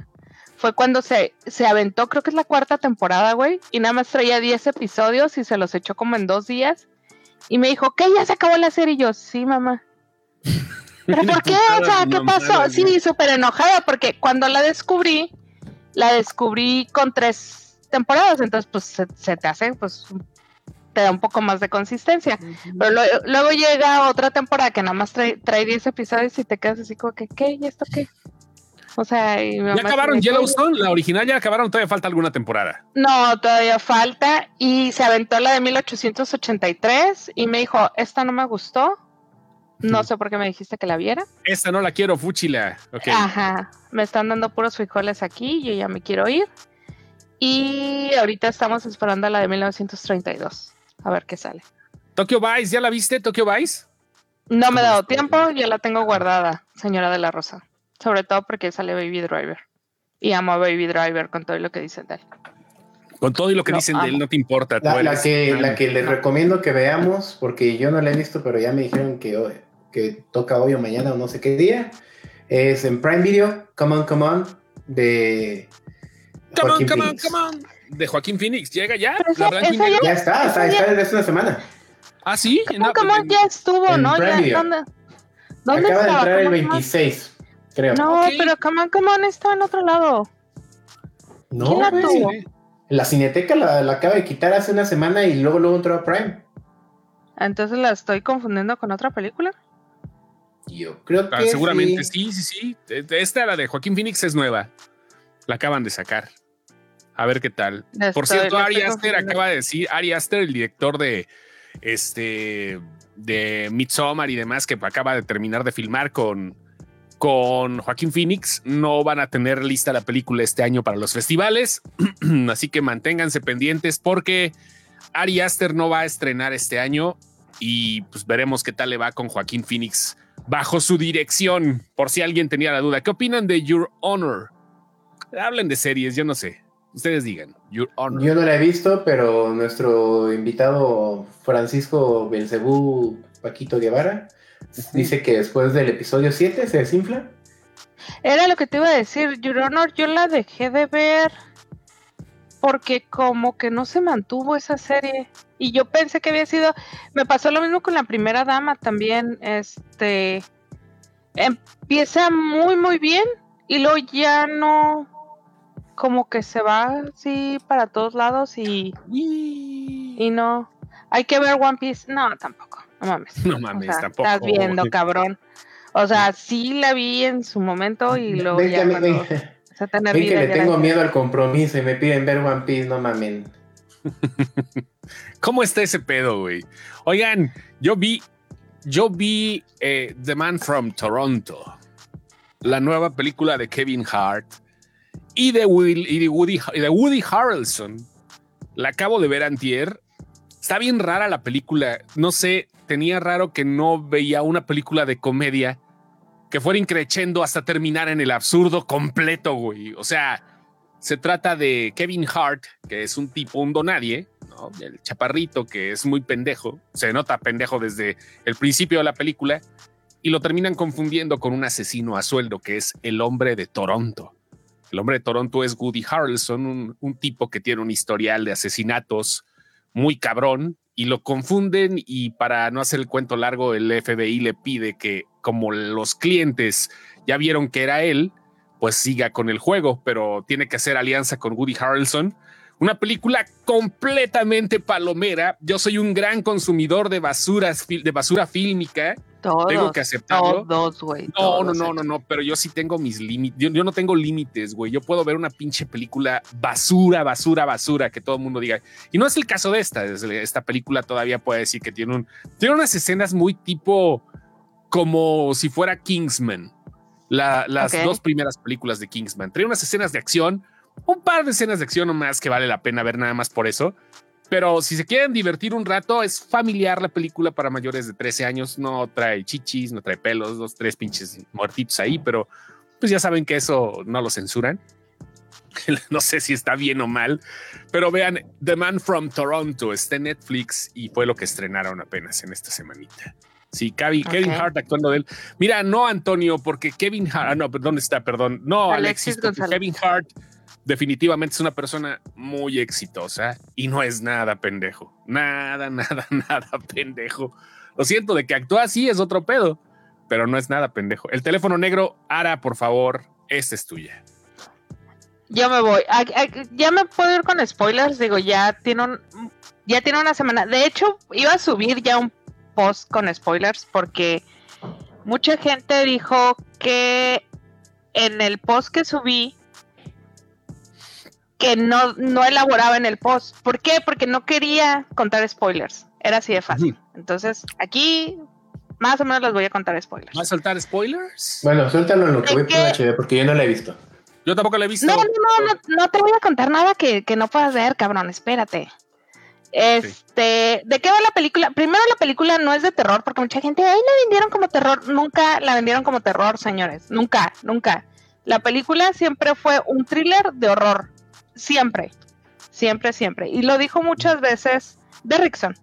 fue cuando se, se aventó, creo que es la cuarta temporada, güey, y nada más traía 10 episodios y se los echó como en dos días. Y me dijo, ¿qué? ¿Ya se acabó la serie? Y yo, sí, mamá. ¿Pero por qué? O sea, ¿qué pasó? Sí, súper enojada, porque cuando la descubrí, la descubrí con tres temporadas, entonces pues se, te hace, pues te da un poco más de consistencia. Pero luego llega otra temporada que nada más trae, trae 10 episodios y te quedas así como que, ¿qué? ¿Y esto qué? O sea, ¿ya acabaron Yellowstone? ¿La original ya acabaron? ¿Todavía falta alguna temporada? No, todavía falta. Y se aventó la de 1883 y me dijo, esta no me gustó. No sé por qué me dijiste que la viera. Esta no la quiero, fúchila. Ajá. Me están dando puros frijoles aquí, yo ya me quiero ir. Y ahorita estamos esperando la de 1932. A ver qué sale. Tokyo Vice, ¿ya la viste, Tokyo Vice? No me he dado tiempo, ya la tengo guardada, señora de la Rosa. Sobre todo porque sale Baby Driver. Y amo a Baby Driver con todo lo que dicen de él. Con todo y lo que dicen de él, no te importa. La, que, la que les recomiendo que veamos, porque yo no la he visto, pero ya me dijeron que, que toca hoy o mañana o no sé qué día, es en Prime Video, Come On, Come On, de Come On, Come On, Come On, de Joaquín Phoenix. ¿Llega ya? ya, está, está, está desde una semana. Ah, sí. No, Come On ya estuvo, ¿no? Ya, ¿Dónde, dónde Acaba de entrar el 26, creo. No, pero Come On, Come On está en otro lado. No, la tuvo? La Cineteca la, la, acaba de quitar hace una semana y luego luego entró a Prime. Entonces la estoy confundiendo con otra película. Yo creo ah, que. seguramente sí. sí, sí, Esta, la de Joaquín Phoenix, es nueva. La acaban de sacar. A ver qué tal. Por cierto, Ari Aster acaba de decir, Ari Aster, el director de este de Midsommar y demás, que acaba de terminar de filmar con, con Joaquín Phoenix, no van a tener lista la película este año para los festivales. Así que manténganse pendientes porque Ari Aster no va a estrenar este año y pues veremos qué tal le va con Joaquín Phoenix bajo su dirección, por si alguien tenía la duda. ¿Qué opinan de Your Honor? Hablen de series, yo no sé. Ustedes digan, Your Honor. Yo no la he visto, pero nuestro invitado Francisco Belcebú Paquito Guevara dice que después del episodio 7 se desinfla. Era lo que te iba a decir, Your Honor, yo la dejé de ver porque como que no se mantuvo esa serie y yo pensé que había sido me pasó lo mismo con la primera dama también este empieza muy muy bien y luego ya no como que se va así para todos lados y y no. Hay que ver One Piece. No tampoco no mames. No mames tampoco. estás viendo cabrón. O sea sí la vi en su momento y luego ya tener que le tengo miedo al compromiso y me piden ver One Piece, no mamen. ¿Cómo está ese pedo, güey? Oigan, yo vi, yo vi eh, The Man from Toronto, la nueva película de Kevin Hart y de, Will, y de, Woody, Harrelson. La acabo de ver antier. Está bien rara la película. No sé, tenía raro que no veía una película de comedia que fuera increchendo hasta terminar en el absurdo completo, güey. O sea, se trata de Kevin Hart, que es un tipo, un donadie. El chaparrito que es muy pendejo, se nota pendejo desde el principio de la película, y lo terminan confundiendo con un asesino a sueldo, que es el hombre de Toronto. El hombre de Toronto es Woody Harrelson, un, un tipo que tiene un historial de asesinatos muy cabrón, y lo confunden y para no hacer el cuento largo, el FBI le pide que como los clientes ya vieron que era él, pues siga con el juego, pero tiene que hacer alianza con Woody Harrelson. Una película completamente palomera. Yo soy un gran consumidor de basuras, de basura fílmica tengo que aceptarlo. Todos, güey. No, no, no, no, no, pero yo sí tengo mis límites. Yo, no tengo límites, güey. Yo puedo ver una pinche película basura, basura, basura, que todo el mundo diga. Y no es el caso de esta. Esta película todavía puede decir que tiene un, tiene unas escenas muy tipo como si fuera Kingsman. Las dos primeras películas de Kingsman. Tiene unas escenas de acción, un par de escenas de acción nomás que vale la pena ver nada más por eso. Pero si se quieren divertir un rato, es familiar la película para mayores de 13 años. No trae chichis, no trae pelos, dos, tres pinches muertitos ahí, pero pues ya saben que eso no lo censuran. no sé si está bien o mal, pero vean, The Man from Toronto está en Netflix y fue lo que estrenaron apenas en esta semanita. Sí, Kevin, Hart actuando de él. Mira, no Antonio, porque Kevin Hart, ah, no, ¿dónde está? Perdón. No, Alexis, Kevin Hart definitivamente es una persona muy exitosa y no es nada pendejo. Nada, nada, nada pendejo. Lo siento, de que actúa así es otro pedo, pero no es nada pendejo. El teléfono negro, Ara, por favor, esta es tuya. Yo me voy. Ya me puedo ir con spoilers. Digo, ya tiene ya tiene una semana. De hecho, iba a subir ya un post con spoilers porque mucha gente dijo que en el post que subí que no, no elaboraba en el post. ¿Por qué? Porque no quería contar spoilers. Era así de fácil. Entonces, aquí más o menos les voy a contar spoilers. ¿Vas a soltar spoilers? Bueno, suéltalo en lo que voy por HD, porque yo no la he visto. Yo tampoco la he visto. No, no, no, no, te voy a contar nada que, que no puedas ver, cabrón, espérate. Este, ¿de qué va la película? Primero la película no es de terror, porque mucha gente, ahí la vendieron como terror. Nunca la vendieron como terror, señores. Nunca, nunca. La película siempre fue un thriller de horror siempre, Siempre, siempre. Y lo dijo muchas veces Derrickson.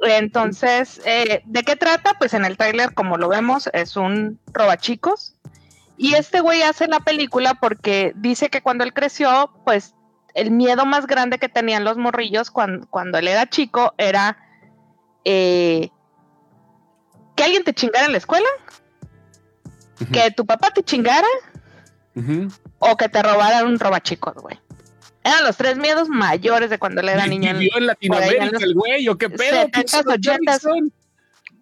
Entonces, eh, ¿de qué trata? Pues en el tráiler, como lo vemos, es un robachicos. Y este güey hace la película porque dice que cuando él creció, pues el miedo más grande que tenían los morrillos cuando, cuando él era chico era eh, que alguien te chingara en la escuela, que tu papá te chingara o que te robaran un robachicos, güey. Eran los tres miedos mayores de cuando él era niño. Vivió en Latinoamérica el güey, o qué pedo. 70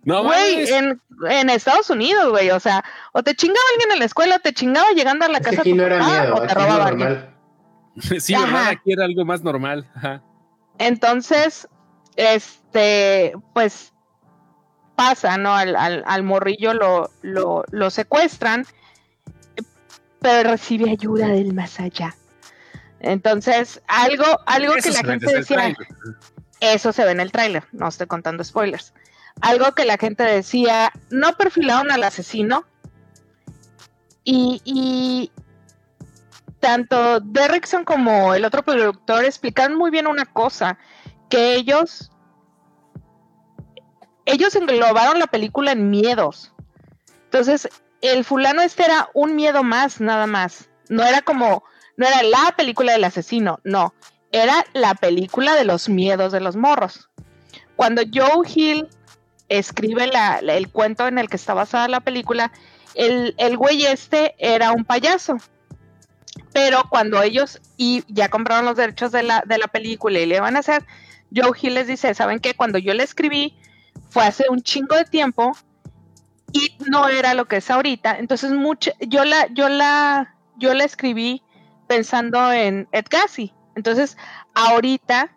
No, güey, en, en, Estados Unidos, güey, o sea, o te chingaba alguien en la escuela, o te chingaba llegando a la casa aquí no era miedo, o te robaba alguien. Sí, ¿verdad? Aquí era algo más normal. Ajá. Entonces, este, pues pasa, ¿no? Al, al, al morrillo lo, lo, lo secuestran, pero recibe ayuda del más allá. Entonces, algo, algo que la gente decía, eso se ve en el tráiler, no estoy contando spoilers. Algo que la gente decía, no perfilaron al asesino. Y, y tanto Derrickson como el otro productor explicaron muy bien una cosa, que ellos, ellos englobaron la película en miedos. Entonces, el fulano este era un miedo más, nada más. No era como, no era la película del asesino, no, era la película de los miedos de los morros. Cuando Joe Hill escribe el cuento en el que está basada la película, el, el güey este era un payaso. Pero cuando ellos y ya compraron los derechos de la, de la película y le van a hacer, Joe Hill les dice, ¿saben qué? Cuando yo le escribí fue hace un chingo de tiempo y no era lo que es ahorita. Entonces mucho, yo la, yo la, yo la escribí pensando en Ed Gassi. Entonces, ahorita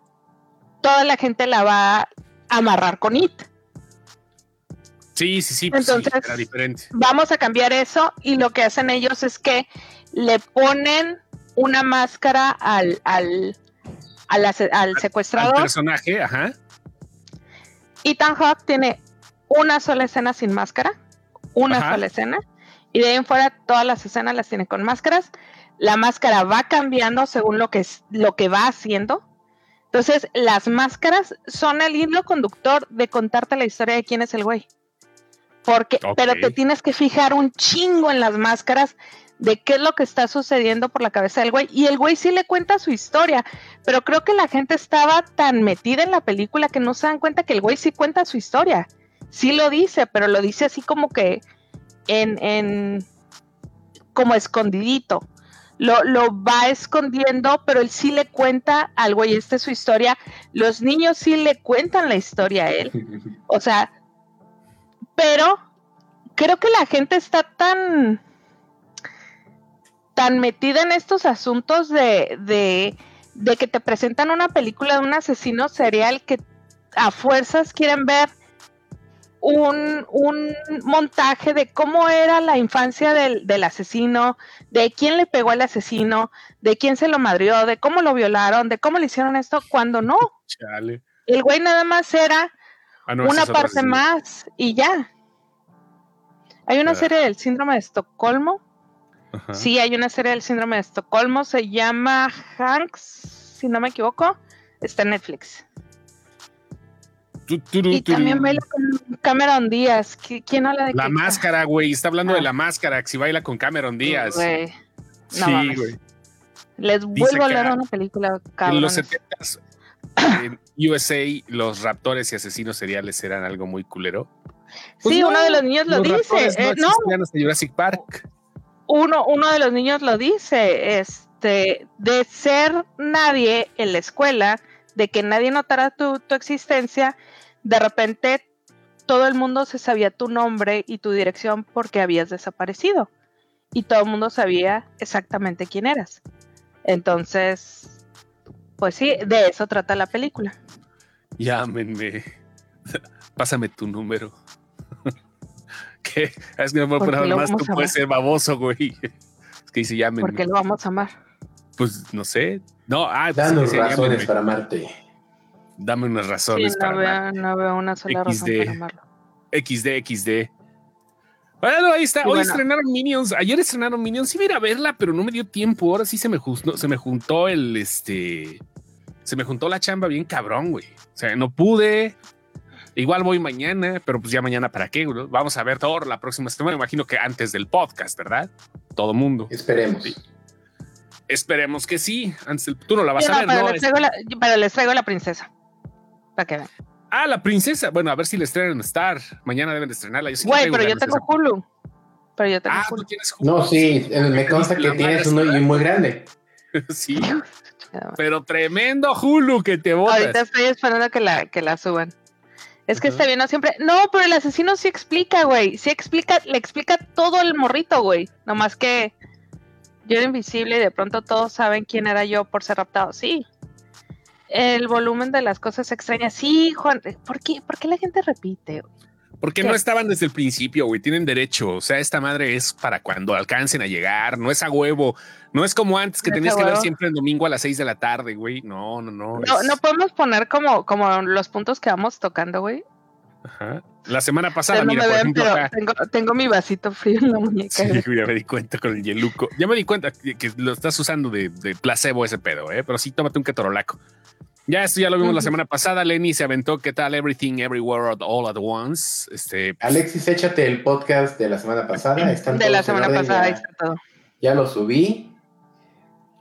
toda la gente la va a amarrar con It. Sí, sí, sí, pues Entonces, diferente. vamos a cambiar eso y lo que hacen ellos es que le ponen una máscara al, al, al, secuestrador. Al personaje, ajá. Ethan Hawke tiene una sola escena sin máscara, una sola escena, y de ahí en fuera todas las escenas las tiene con máscaras la máscara va cambiando según lo que, es, lo que va haciendo. Entonces, las máscaras son el hilo conductor de contarte la historia de quién es el güey. Porque, pero te tienes que fijar un chingo en las máscaras de qué es lo que está sucediendo por la cabeza del güey. Y el güey sí le cuenta su historia, pero creo que la gente estaba tan metida en la película que no se dan cuenta que el güey sí cuenta su historia. Sí lo dice, pero lo dice así como que en, en como escondidito lo, lo va escondiendo, pero él sí le cuenta algo y esta es su historia. Los niños sí le cuentan la historia a él. O sea, pero creo que la gente está tan tan metida en estos asuntos de, de, de que te presentan una película de un asesino serial que a fuerzas quieren ver un, un, montaje de cómo era la infancia del, del, asesino, de quién le pegó al asesino, de quién se lo madrió, de cómo lo violaron, de cómo le hicieron esto, cuando no. El güey nada más era ah, una parte más y ya. Hay una serie del síndrome de Estocolmo. Sí, hay una serie del síndrome de Estocolmo, se llama Hanks, si no me equivoco, está en Netflix y también baila con Cameron Díaz. ¿Quién habla de La máscara, güey. Está hablando de ah. la máscara, que si baila con Cameron Díaz. sí, güey. Les vuelvo a hablar de una película, cabrón. En los 70 en USA, los raptores y asesinos seriales eran algo muy culero. sí, pues uno de los niños lo dice. Eh, no, Jurassic Park. Uno, uno de los niños lo dice. Este, de ser nadie en la escuela, de que nadie notara tu, tu existencia, de repente todo el mundo se sabía tu nombre y tu dirección porque habías desaparecido. Y todo el mundo sabía exactamente quién eras. Entonces, pues sí, de eso trata la película. Llámenme. Pásame tu número. Es que no puedo poner más, tú puedes ser baboso, güey. Es que dice llámenme. ¿Por qué lo vamos a amar? Pues no sé. No, ah, pues, Danos razones para amarte. Dame unas razones para veo, No veo una sola razón para amarlo. XD, XD. Bueno, ahí está. Hoy estrenaron Minions. Ayer estrenaron Minions. Sí, iba a verla, pero no me dio tiempo. Ahora sí se me juntó, se me juntó el este. se me juntó la chamba bien cabrón, güey. O sea, no pude. Igual voy mañana, pero pues ya mañana para qué? Vamos a ver todo la próxima semana. Me imagino que antes del podcast, ¿verdad? Todo mundo. Esperemos. Esperemos que sí. Antes tú no la vas a ver, pero ¿no? Les traigo la, pero les traigo la princesa. Para que vean. Ah, la princesa. Bueno, a ver si le estrenan Star. Mañana deben de estrenarla. Güey, pero yo tengo Hulu. Pero yo tengo ah, Hulu. No, sí, me consta que tienes uno y muy grande. sí. pero tremendo Hulu que te botas. Ahorita estoy esperando que la, que la suban. Es que está bien, no siempre. No, pero el asesino sí explica, güey. Sí explica, le explica todo el morrito, güey. Nomás que yo era invisible y de pronto todos saben quién era yo por ser raptado. Sí. El volumen de las cosas extrañas. Sí, Juan. ¿Por qué, ¿Por qué la gente repite? Porque no estaban desde el principio, güey. Tienen derecho. O sea, esta madre es para cuando alcancen a llegar. No es a huevo. No es como antes que tenías que ver siempre el domingo a las seis de la tarde, güey. No, no, no. No, no podemos poner como, como los puntos que vamos tocando, güey. Ajá. La semana pasada, mira, por ejemplo, tengo, tengo, mi vasito frío en la muñeca. Sí, ya me di cuenta con el yeluco. Ya me di cuenta que, lo estás usando de, placebo ese pedo, ¿eh? Pero sí, tómate un ketorolaco. Ya esto ya lo vimos la semana pasada. Lenny se aventó. ¿Qué tal? Everything, Everywhere, All at Once. Este, Alexis, échate el podcast de la semana pasada. de la semana pasada, ya, está todo. Ya lo subí.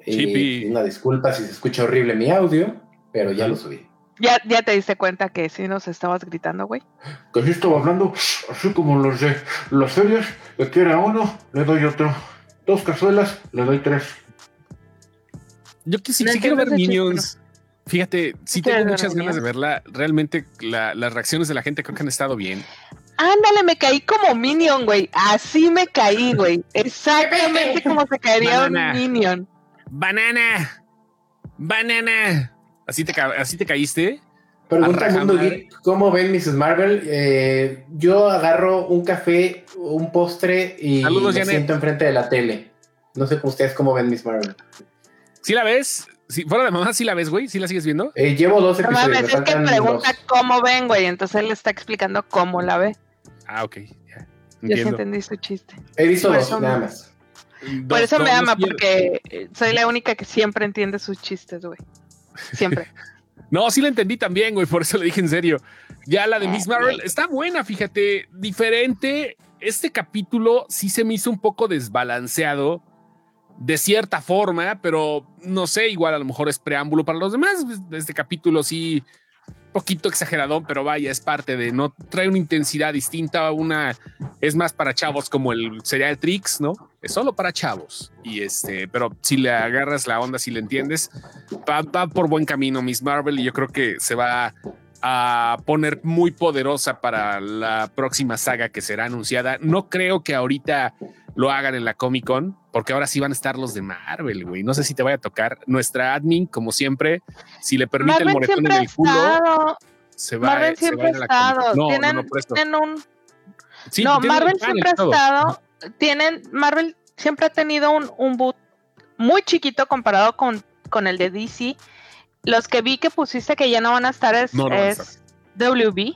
Y una disculpa si se escucha horrible mi audio, pero ya lo subí. ¿Ya, ya te diste cuenta que sí nos estabas gritando, güey? Que sí estaba hablando así como los de las series, que quiera uno, le doy otro. Dos cazuelas, le doy tres. Yo quisiera sí quiero ver Minions. Fíjate, sí tengo muchas ganas de verla. Realmente las reacciones de la gente creo que han estado bien. Ándale, me caí como Minion, güey. Así me caí, güey. Exactamente como se caería un Minion. Banana. Banana. ¿Así te, así te caíste? Pregunta Mundo ¿cómo ven Mrs. Marvel? Eh, yo agarro un café, un postre y me siento enfrente de la tele. No sé ustedes cómo ven Miss Marvel. ¿Sí la ves? ¿Sí, fuera de mamá, ¿sí la ves, güey? ¿Sí la sigues viendo? Eh, llevo dos episodios. No, es que pregunta cómo ven, güey. Entonces él está explicando cómo la ve. Ah, ok. Yo sí entendí su chiste. He visto dos, nada más. Por eso me ama, porque soy la única que siempre entiende sus chistes, güey. Siempre. no, sí la entendí también, güey, por eso le dije en serio. Ya la de Miss Marvel está buena, fíjate, diferente. Este capítulo sí se me hizo un poco desbalanceado de cierta forma, pero no sé, igual a lo mejor es preámbulo para los demás. Este capítulo sí poquito exagerado, pero vaya, es parte de, no trae una intensidad distinta, una es más para chavos como el sería el Trix, ¿no? Es solo para chavos. Y este, pero si le agarras la onda, si le entiendes, va, va por buen camino Miss Marvel y yo creo que se va a poner muy poderosa para la próxima saga que será anunciada. No creo que ahorita lo hagan en la Comic Con, porque ahora sí van a estar los de Marvel, güey. No sé si te vaya a tocar. Nuestra admin, como siempre, si le permite el moretón en el culo, se va, Marvel siempre ha estado. No, tienen, no, un. no, Marvel siempre ha estado. Tienen. Marvel siempre ha tenido un, un boot muy chiquito comparado con, con el de DC los que vi que pusiste que ya no van a estar es, WB.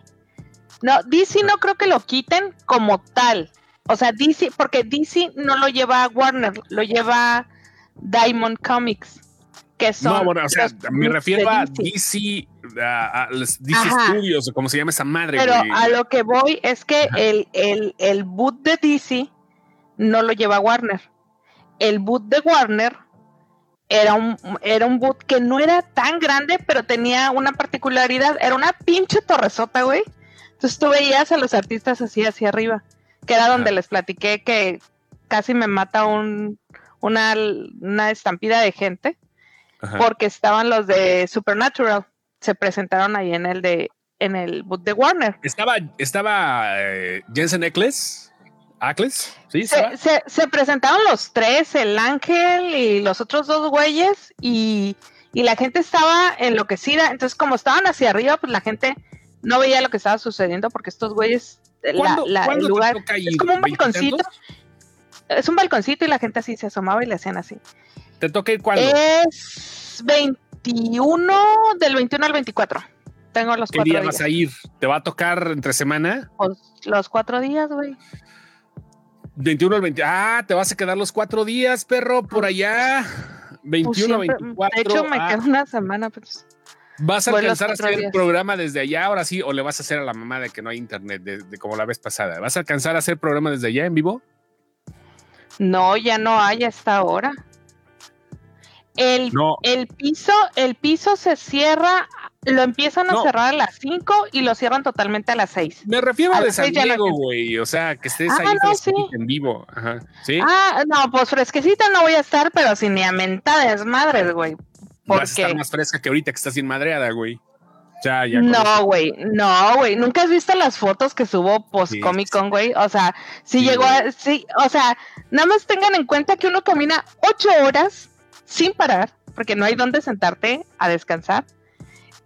No, DC no creo que lo quiten como tal. O sea, DC, porque DC no lo lleva Warner, lo lleva Diamond Comics. Que son no, bueno, o sea, me refiero a DC, a, los DC Studios, o como se llama esa madre. Pero a lo que voy es que el, el, el boot de DC no lo lleva Warner. El boot de Warner era un, era un boot que no era tan grande, pero tenía una particularidad, era una pinche torresota, güey. Entonces tú veías a los artistas así hacia arriba, que era donde les platiqué que casi me mata un, una, una estampida de gente, porque estaban los de Supernatural, se presentaron ahí en el de en el boot de Warner. Estaba, estaba eh, Jensen Eccles. ¿Acles? ¿Sí? Se, se, presentaron los tres, el ángel y los otros dos güeyes, y, la gente estaba enloquecida. Entonces, como estaban hacia arriba, pues la gente no veía lo que estaba sucediendo porque estos güeyes, la, el lugar es como un balconcito. Es un balconcito y la gente así se asomaba y le hacían así. ¿Te toca ir cuándo? Es 21, del 21 al 24. Tengo los ¿Qué día vas a ir? ¿Te va a tocar entre semana? Pues los cuatro días, güey. 21 al 20. Ah, te vas a quedar los cuatro días, perro, por allá. 21 pues 24. De hecho, me ah. queda una semana. Pues. ¿Vas a alcanzar a hacer el programa desde allá ahora sí? ¿O le vas a hacer a la mamá de que no hay internet, de, como la vez pasada? ¿Vas a alcanzar a hacer programa desde allá en vivo? No, ya no hay hasta ahora. El, el piso, el piso se cierra, lo empiezan a cerrar a las 5 y lo cierran totalmente a las 6. Me refiero a, de San Diego, güey. O sea, que estés ah, ahí en vivo. Ajá. ¿Sí? Ah, no, pues fresquecita no voy a estar, pero sin ni a mentadas madres, güey. Vas a estar más fresca que ahorita que estás sin madreada, güey. Ya, ya no, güey, no, güey. ¿Nunca has visto las fotos que subo post Comic Con, güey? O sea, si llegó a. Sí, o sea, nada más tengan en cuenta que uno camina ocho horas sin parar, porque no hay dónde sentarte a descansar,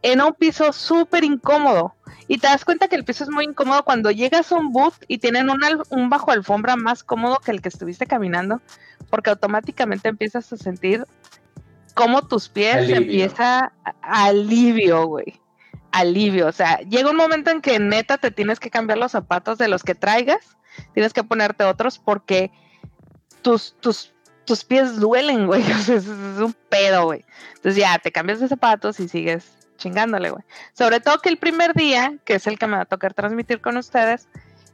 en un piso súper incómodo. Y te das cuenta que el piso es muy incómodo cuando llegas a un boot y tienen un, un bajo alfombra más cómodo que el que estuviste caminando, porque automáticamente empiezas a sentir cómo tus pies empieza alivio, güey. Alivio. O sea, llega un momento en que neta te tienes que cambiar los zapatos de los que traigas, tienes que ponerte otros porque tus, tus, tus pies duelen, güey. O sea, es, un pedo, güey. Entonces ya te cambias de zapatos y sigues chingándole, güey. Sobre todo que el primer día, que es el que me va a tocar transmitir con ustedes,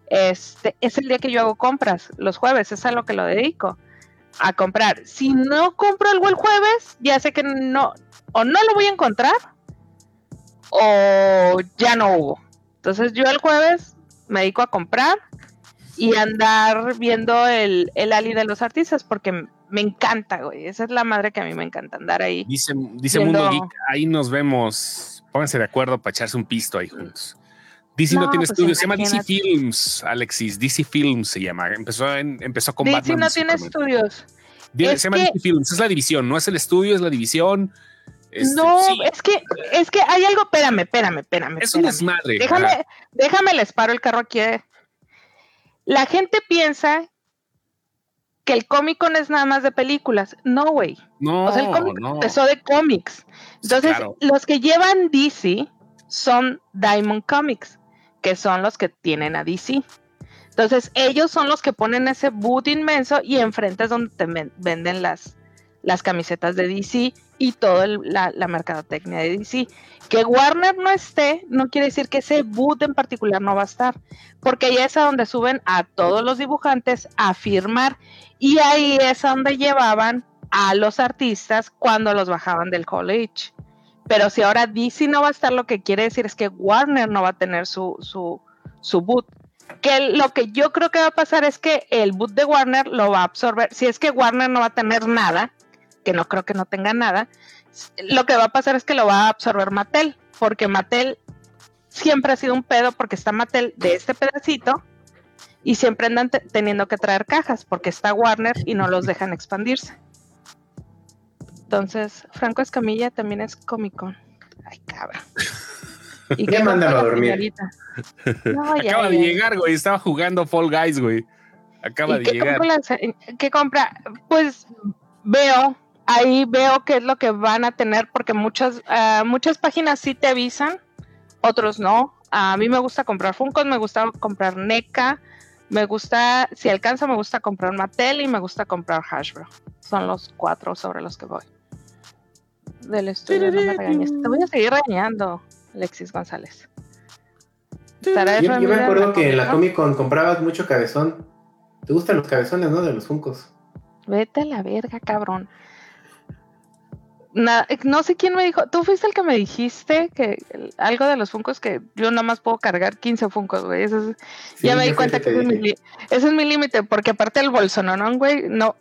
este es el día que yo hago compras, los jueves, es a lo que lo dedico a comprar. Si no compro algo el jueves, ya sé que no, o no lo voy a encontrar, o ya no hubo. Entonces yo el jueves me dedico a comprar y andar viendo el, el ali de los artistas porque me encanta, güey. Esa es la madre que a mí me encanta andar ahí. Dice, dice Mundo Geek, ahí nos vemos. Pónganse de acuerdo para echarse un pisto ahí juntos. DC no, tiene pues estudios, se llama DC Films, Alexis. DC Films se llama. Empezó, en, empezó con DC no tiene estudios. se llama DC Films, es la división, no es el estudio, es la división. Este, no, es que es que hay algo, espérame, espérame, espérame. Es un desmadre. Déjame, déjame les paro el carro aquí. La gente piensa que el cómic no es nada más de películas. No, güey. No, o sea, el cómic empezó de cómics. Entonces, los que llevan DC son Diamond Comics que son los que tienen a DC. Entonces, ellos son los que ponen ese boot inmenso y enfrente es donde te venden las, las camisetas de DC y toda la, la, mercadotecnia de DC. Que Warner no esté, no quiere decir que ese boot en particular no va a estar, porque ahí es a donde suben a todos los dibujantes a firmar y ahí es a donde llevaban a los artistas cuando los bajaban del college. Pero si ahora DC no va a estar, lo que quiere decir es que Warner no va a tener su, su, su boot. Que lo que yo creo que va a pasar es que el boot de Warner lo va a absorber. Si es que Warner no va a tener nada, que no creo que no tenga nada, lo que va a pasar es que lo va a absorber Mattel, porque Mattel siempre ha sido un pedo porque está Mattel de este pedacito y siempre andan teniendo que traer cajas porque está Warner y no los dejan expandirse. Entonces, Franco Escamilla también es Comic Ay, cabra. ¿Y qué mandan a dormir? Acaba de llegar, güey. Estaba jugando Fall Guys, güey. Acaba de llegar. ¿Qué compra? Pues veo, ahí veo qué es lo que van a tener, porque muchas, uh, muchas páginas sí te avisan, otros no. A mí me gusta comprar Funkos, me gusta comprar NECA, me gusta, si alcanza, me gusta comprar Mattel y me gusta comprar Hasbro. Son los cuatro sobre los que voy del estudio. No me regañes. Te voy a seguir regañando, Alexis González. Yo, me acuerdo que en la Comic Con comprabas mucho cabezón. ¿Te gustan los cabezones, no? De los Funcos. Vete a la verga, cabrón. no sé quién me dijo. Tú fuiste el que me dijiste que algo de los Funcos que yo nada más puedo cargar 15 Funcos, güey. ya me di cuenta que, ese es, mi, límite, porque aparte el bolso, ¿no, güey? No.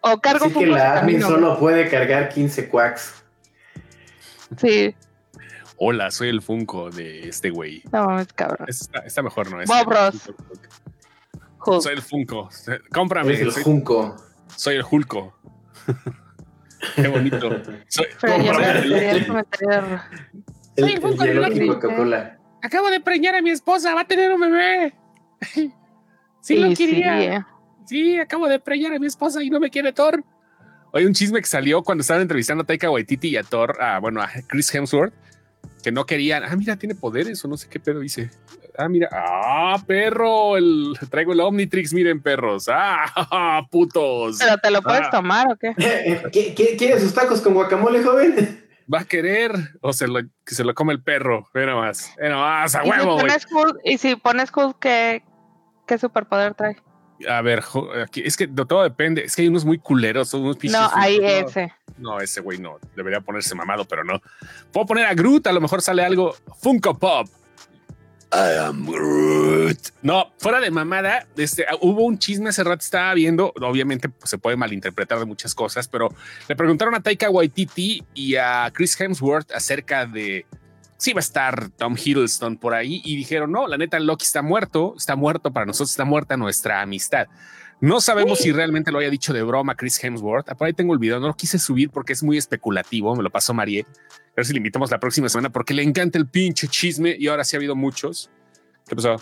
O cargo Así que la admin solo puede cargar 15 quacks. Sí. Hola, soy el Funko de este güey. No mames, cabrón. Está, mejor, ¿no? Bob Ross. Soy el Funko. Cómprame. el Funko. Soy el Hulko. Qué bonito. Soy, el, Funko de Coca-Cola. Acabo de preñar a mi esposa, va a tener un bebé. Sí, lo quería. Sí, acabo de preñar a mi esposa y no me quiere Thor. Hay un chisme que salió cuando estaban entrevistando a Taika Waititi y a Thor, a, bueno, a Chris Hemsworth, que no querían. Ah, mira, tiene poderes o no sé qué pedo dice. Ah, mira, ah, perro, el, traigo el Omnitrix, miren, perros. Ah, putos. ¿Pero te lo puedes ah. tomar o qué? ¿Quieres sus tacos con guacamole, joven? va a querer o se lo, que se lo come el perro. Pero más, pero más, a huevo. y si pones cool, ¿qué, ¿qué superpoder trae? A ver, es que todo depende. Es que hay unos muy culeros, unos No, hay ese. No, ese güey no. Debería ponerse mamado, pero no. Puedo poner a Groot, a lo mejor sale algo. Funko Pop. I am Groot. No, fuera de mamada, este, hubo un chisme hace rato, estaba viendo, obviamente pues, se puede malinterpretar de muchas cosas, pero le preguntaron a Taika Waititi y a Chris Hemsworth acerca de si va a estar Tom Hiddleston por ahí y dijeron, no, la neta, Loki está muerto, está muerto, para nosotros está muerta nuestra amistad. No sabemos si realmente lo haya dicho de broma Chris Hemsworth. Por ahí tengo el video, no lo quise subir porque es muy especulativo, me lo pasó Marie. A ver si le invitamos la próxima semana porque le encanta el pinche chisme y ahora sí ha habido muchos. ¿Qué pasó?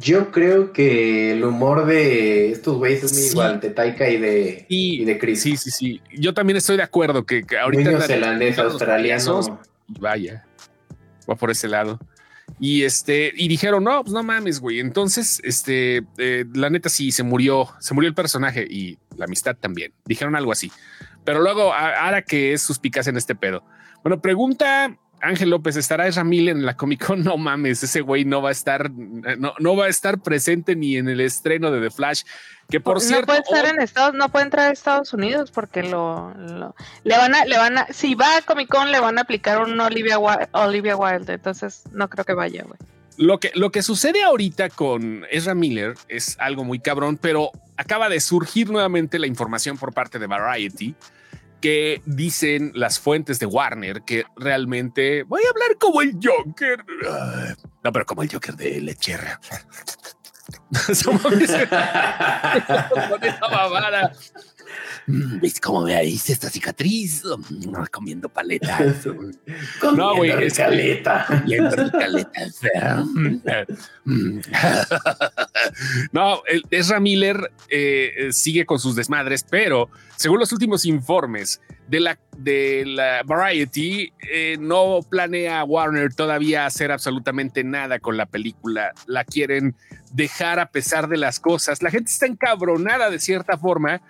Yo creo que el humor de estos güeyes es muy igual, de Taika y de, y, de Chris. Sí, sí, sí. Yo también estoy de acuerdo que, ahorita. Neozelandés, australiano. Vaya, va por ese lado. Y este, y dijeron, no, pues no mames, güey. Entonces, este, eh, la neta sí se murió, se murió el personaje y la amistad también. Dijeron algo así. Pero luego, ahora que es suspicaz en este pedo. Bueno, pregunta Ángel López, ¿estará Ezra en la Comic Con? No mames, ese güey no va a estar, no, no va a estar presente ni en el estreno de The Flash. Que por cierto. No puede estar en Estados, no puede entrar a Estados Unidos porque lo, le van a, le van a, si va a Comic Con le van a aplicar un Olivia, Olivia Wilde, entonces no creo que vaya, güey. Lo que, lo que sucede ahorita con Ezra Miller es algo muy cabrón, pero acaba de surgir nuevamente la información por parte de Variety que dicen las fuentes de Warner que realmente voy a hablar como el Joker. No, pero como el Joker de Lecher. Mm, ¿Viste cómo me hice esta cicatriz? Mm, comiendo paletas. no, güey, es caleta. caleta. Mm. no, Ezra Miller eh, sigue con sus desmadres, pero según los últimos informes de la, de la Variety, eh, no planea Warner todavía hacer absolutamente nada con la película. La quieren dejar a pesar de las cosas. La gente está encabronada de cierta forma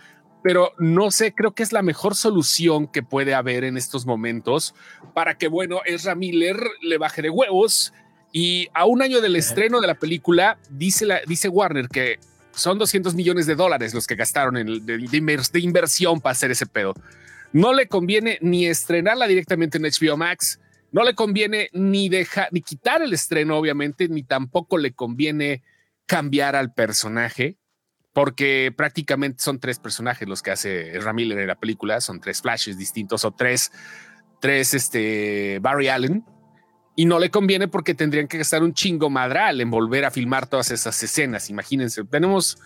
pero no sé, creo que es la mejor solución que puede haber en estos momentos para que, bueno, Ezra Miller le baje de huevos y a un año del estreno de la película, dice, la, dice Warner que son 200 millones de dólares los que gastaron en, de, de, inversión para hacer ese pedo. No le conviene ni estrenarla directamente en HBO Max, no le conviene ni dejar, ni quitar el estreno, obviamente, ni tampoco le conviene cambiar al personaje porque prácticamente son tres personajes los que hace Ramiller en la película, son tres flashes distintos o tres, tres, este, Barry Allen, y no le conviene porque tendrían que gastar un chingo madral en volver a filmar todas esas escenas. Imagínense, tenemos,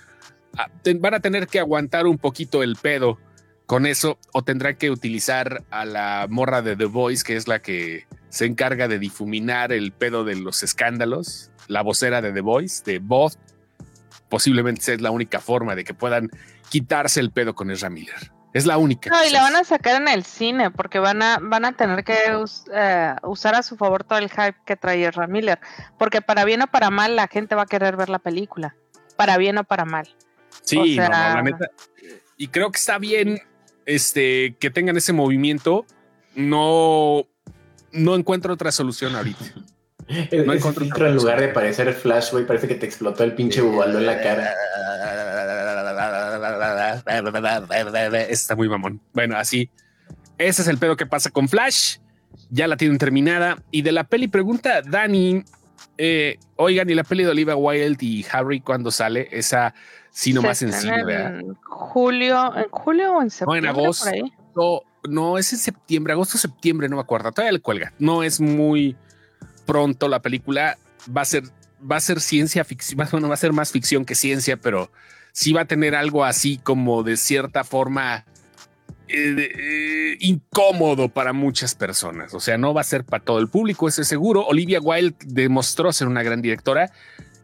ah, van a tener que aguantar un poquito el pedo con eso o tendrán que utilizar a la morra de The Voice, que es la que se encarga de difuminar el pedo de los escándalos, la vocera de The Voice, de Both posiblemente es la única forma de que puedan quitarse el pedo con Ezra Miller. Es la única. No, y la van a sacar en el cine porque van a, van a tener que eh, usar a su favor todo el hype que trae Ezra Miller. Porque para bien o para mal la gente va a querer ver la película. Para bien o para mal. Sí, la neta. Y creo que está bien este, que tengan ese movimiento. No, no encuentro otra solución ahorita. No encuentro en lugar de parecer Flash, güey, parece que te explotó el pinche bubaldo en la cara. Está muy mamón. Bueno, así. Ese es el pedo que pasa con Flash. Ya la tienen terminada. Y de la peli pregunta Dani, eh, oigan, ¿y la peli de Olivia Wilde y Harry cuándo sale? Esa sí nomás en cine, En julio, en julio o en septiembre. No, en agosto. No, es en septiembre, agosto, septiembre, no me acuerdo. Todavía le cuelga. No es muy pronto la película va a ser, va a ser ciencia ficción, bueno, va a ser más ficción que ciencia, pero sí va a tener algo así como de cierta forma eh, eh, incómodo para muchas personas. O sea, no va a ser para todo el público, ese seguro. Olivia Wilde demostró ser una gran directora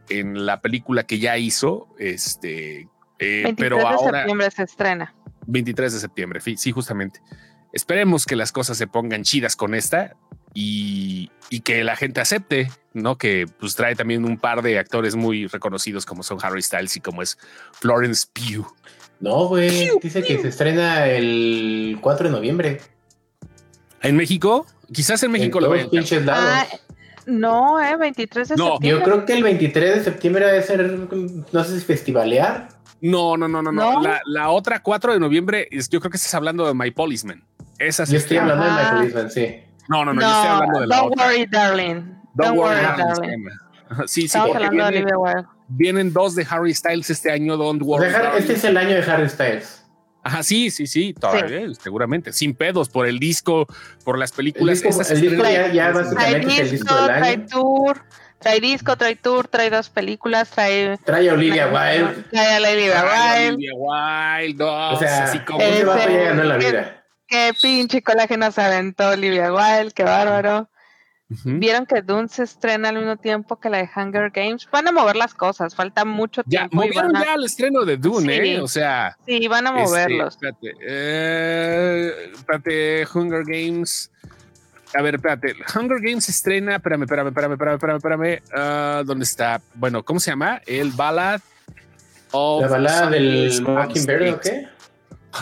en la película que ya hizo. Este, eh, pero ahora. de septiembre se estrena. 23 de septiembre, sí, justamente. Esperemos que las cosas se pongan chidas con esta y, que la gente acepte, ¿no? Que pues trae también un par de actores muy reconocidos como son Harry Styles y como es Florence Pugh. No, güey, dice que se estrena el 4 de noviembre. ¿En México? Quizás en México lo vayan. Ah, no, eh, 23 de no, septiembre. Yo creo que el 23 de septiembre debe ser, no sé si festivalear. No, no, no, no, no. La, otra 4 de noviembre, yo creo que estás hablando de My Policeman. Esa sí. Yo estoy hablando de My Policeman, sí. No, no, no, yo estoy hablando de la don't Worry, darling. Don't, worry, darling. Sí, sí, porque vienen, vienen dos de Harry Styles este año, Don't Worry. este es el año de Harry Styles. Ajá, sí, sí, sí, todavía, seguramente. Sin pedos, por el disco, por las películas. El disco, el disco ya, ya básicamente es el disco del año. Trae tour, trae disco, trae tour, trae dos películas, trae... Trae a Olivia Wilde. Trae a Olivia Wilde. Olivia Wilde, o sea, así como ese va llegando en la vida. Qué pinche colágeno se aventó Olivia Wilde, qué bárbaro. Vieron que Dune se estrena al mismo tiempo que la de Hunger Games. Van a mover las cosas, falta mucho tiempo. Ya, movieron ya el estreno de Dune, ¿eh? O sea. Sí, van a este, moverlos. espérate, eh, espérate, Hunger Games. A ver, espérate. Hunger Games se estrena. Espérame, espérame, espérame, espérame, espérame. espérame. Uh, ¿Dónde está? Bueno, ¿cómo se llama? El Ballad of. La balada del Mockingbird, ¿o qué?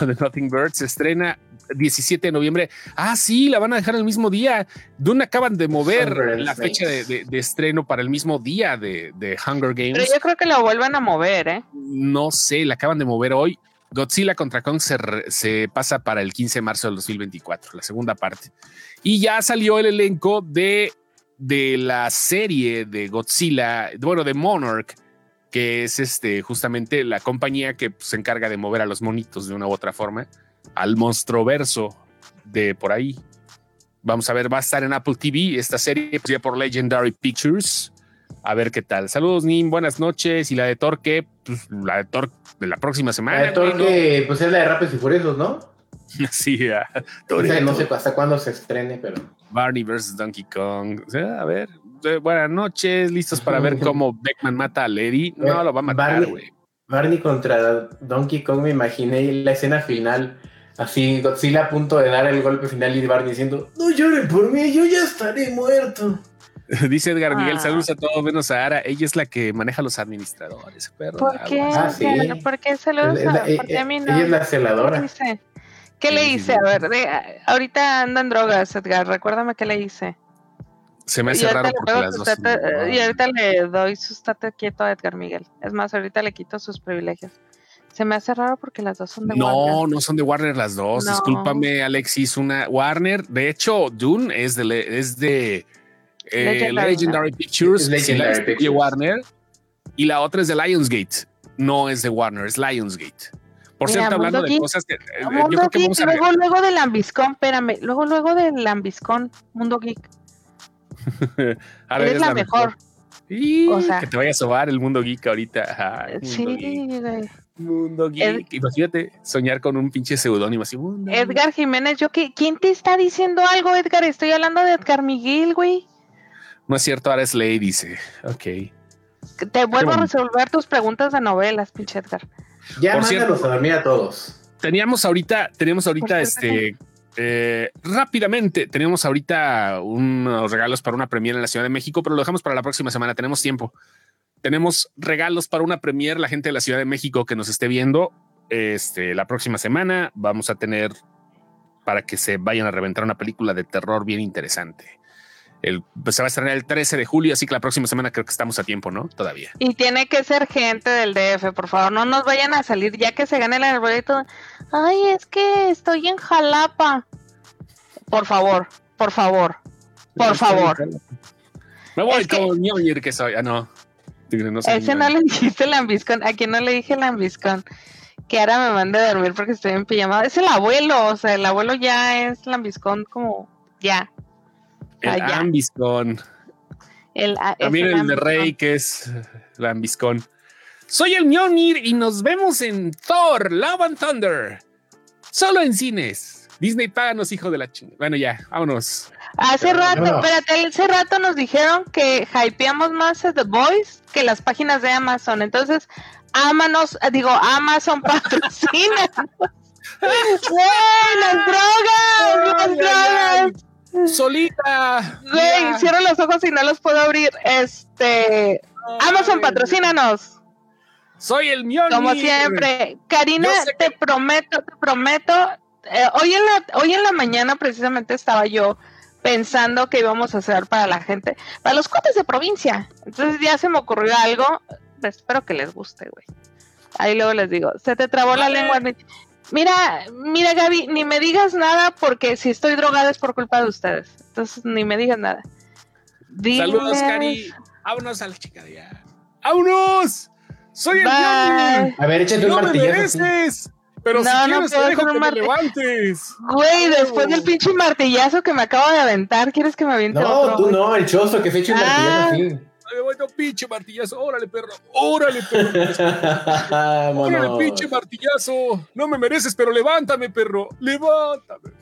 The Mockingbird se estrena 17 de noviembre. Ah, sí, la van a dejar el mismo día. Dune acaban de mover la fecha de, estreno para el mismo día de, Hunger Games. Pero yo creo que la vuelvan a mover, ¿eh? No sé, la acaban de mover hoy. Godzilla contra Kong se, pasa para el 15 de marzo del 2024, la segunda parte. Y ya salió el elenco de, de la serie de Godzilla, bueno, de Monarch, que es este justamente la compañía que se encarga de mover a los monitos de una u otra forma al verso de por ahí. Vamos a ver, va a estar en Apple TV esta serie pues, por Legendary Pictures. A ver qué tal. Saludos, Nim. Buenas noches. Y la de Torque, pues la de Torque de la próxima semana. La de Torque, pues es la de Rápidos y Furiosos, ¿no? sí, ya. no sé hasta cuándo se estrene, pero. Barney vs. Donkey Kong. a ver, buenas noches. Listos para ver cómo Beckman mata a Lady. No, lo va a matar, güey. Barney contra Donkey Kong, me imaginé la escena final Así Godzilla a punto de dar el golpe final y Barney diciendo, no lloren por mí, yo ya estaré muerto. Dice Edgar Miguel, ah. saludos a todos menos a Ara. Ella es la que maneja los administradores. ¿Por qué? Ah, ¿Por qué saludos a, a mí no? Ella es la celadora. ¿Qué, le hice? A ver, ahorita andan drogas, Edgar. Recuérdame qué le hice. Se me hace raro porque las dos. y ahorita le doy su estate quieto a Edgar Miguel. Es más, ahorita le quito sus privilegios. Se me hace raro porque las dos son de no, Warner. No, no son de Warner las dos. Discúlpame, Alexis. Una Warner. De hecho, Dune es de, es de eh, Legendary, Pictures, de Warner. Y la otra es de Lionsgate. No es de Warner, es Lionsgate. Por cierto, hablando de cosas que. Eh, yo creo que vamos a luego, luego de Lambiscón, espérame. Luego, luego de Lambiscón, Mundo Geek. Eres la, mejor. Y que te vaya a sobar el mundo geek ahorita. sí, Mundo Geek. Imagínate soñar con un pinche seudónimo así. Edgar Jiménez, yo que, ¿quién te está diciendo algo, Edgar? Estoy hablando de Edgar Miguel, güey. No es cierto, ahora es ley, dice. Ok. Te vuelvo a resolver tus preguntas de novelas, pinche Edgar. Ya mándalos a dormir a todos. Teníamos ahorita, teníamos ahorita este. Eh, rápidamente, tenemos ahorita unos regalos para una premiera en la Ciudad de México, pero lo dejamos para la próxima semana. Tenemos tiempo. Tenemos regalos para una premier, la gente de la Ciudad de México que nos esté viendo. Este, la próxima semana vamos a tener para que se vayan a reventar una película de terror bien interesante. El, pues, se va a estrenar el 13 de julio, así que la próxima semana creo que estamos a tiempo, ¿no? Todavía. Y tiene que ser gente del DF, por favor, no nos vayan a salir ya que se gane el boleto. Ay, es que estoy en Jalapa. Por favor, por favor, por favor. Me voy como que... que soy. Ah, no. No Ese no le dijiste lambiscón. ¿A quién no le dije lambiscón? Que ahora me mande a dormir porque estoy en pijama. Es el abuelo, o sea, el abuelo ya es lambiscón como ya. El ah, ambiscón. El, También el, de Rey, que es lambiscón. Soy el Mjolnir y nos vemos en Thor, Love and Thunder. Solo en cines. Disney, páganos, hijo de la chingada. Bueno, ya, vámonos. Hace rato, espérate, hace rato nos dijeron que hypeamos más a The Boys que las páginas de Amazon. Entonces, ámanos, digo, Amazon patrocina. ¡Las drogas! ¡Las drogas! Solita. Güey, cierro los ojos y no los puedo abrir. Este. Amazon, patrocínanos. Soy el mío. Como siempre. Karina, te prometo, te prometo eh, hoy, en la, hoy en la mañana precisamente estaba yo pensando que íbamos a hacer para la gente, para los cuates de provincia. Entonces ya se me ocurrió algo, pues, espero que les guste, güey. Ahí luego les digo, se te trabó la lengua. Mira, mira Gaby, ni me digas nada porque si estoy drogada es por culpa de ustedes. Entonces ni me digas nada. Saludos, Cari. Vámonos a la chica de ya. ¡Vámonos! ¡Soy el A ver, échate un martillazo. Pero si quieres te dejo que me levantes. Güey, después del pinche martillazo que me acabo de aventar, ¿quieres que me aviente no, otro? No, tú no, el choso que se eche un martillazo así. Ay, bueno, pinche martillazo. Órale, perro. Órale, perro. Órale, pinche martillazo. No me mereces, pero levántame, perro. Levántame.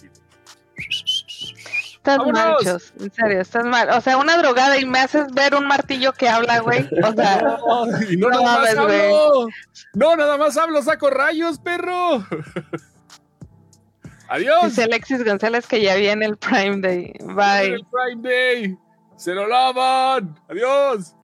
Estás manchos, en serio, estás mal. O sea, una drogada y me haces ver un martillo que habla, güey. O sea, no, no, nada más hablo. No, nada más hablo, saco rayos, perro. Adiós. Dice Alexis González que ya viene el Prime Day. Bye. El Prime Day. Se lo lavan. Adiós.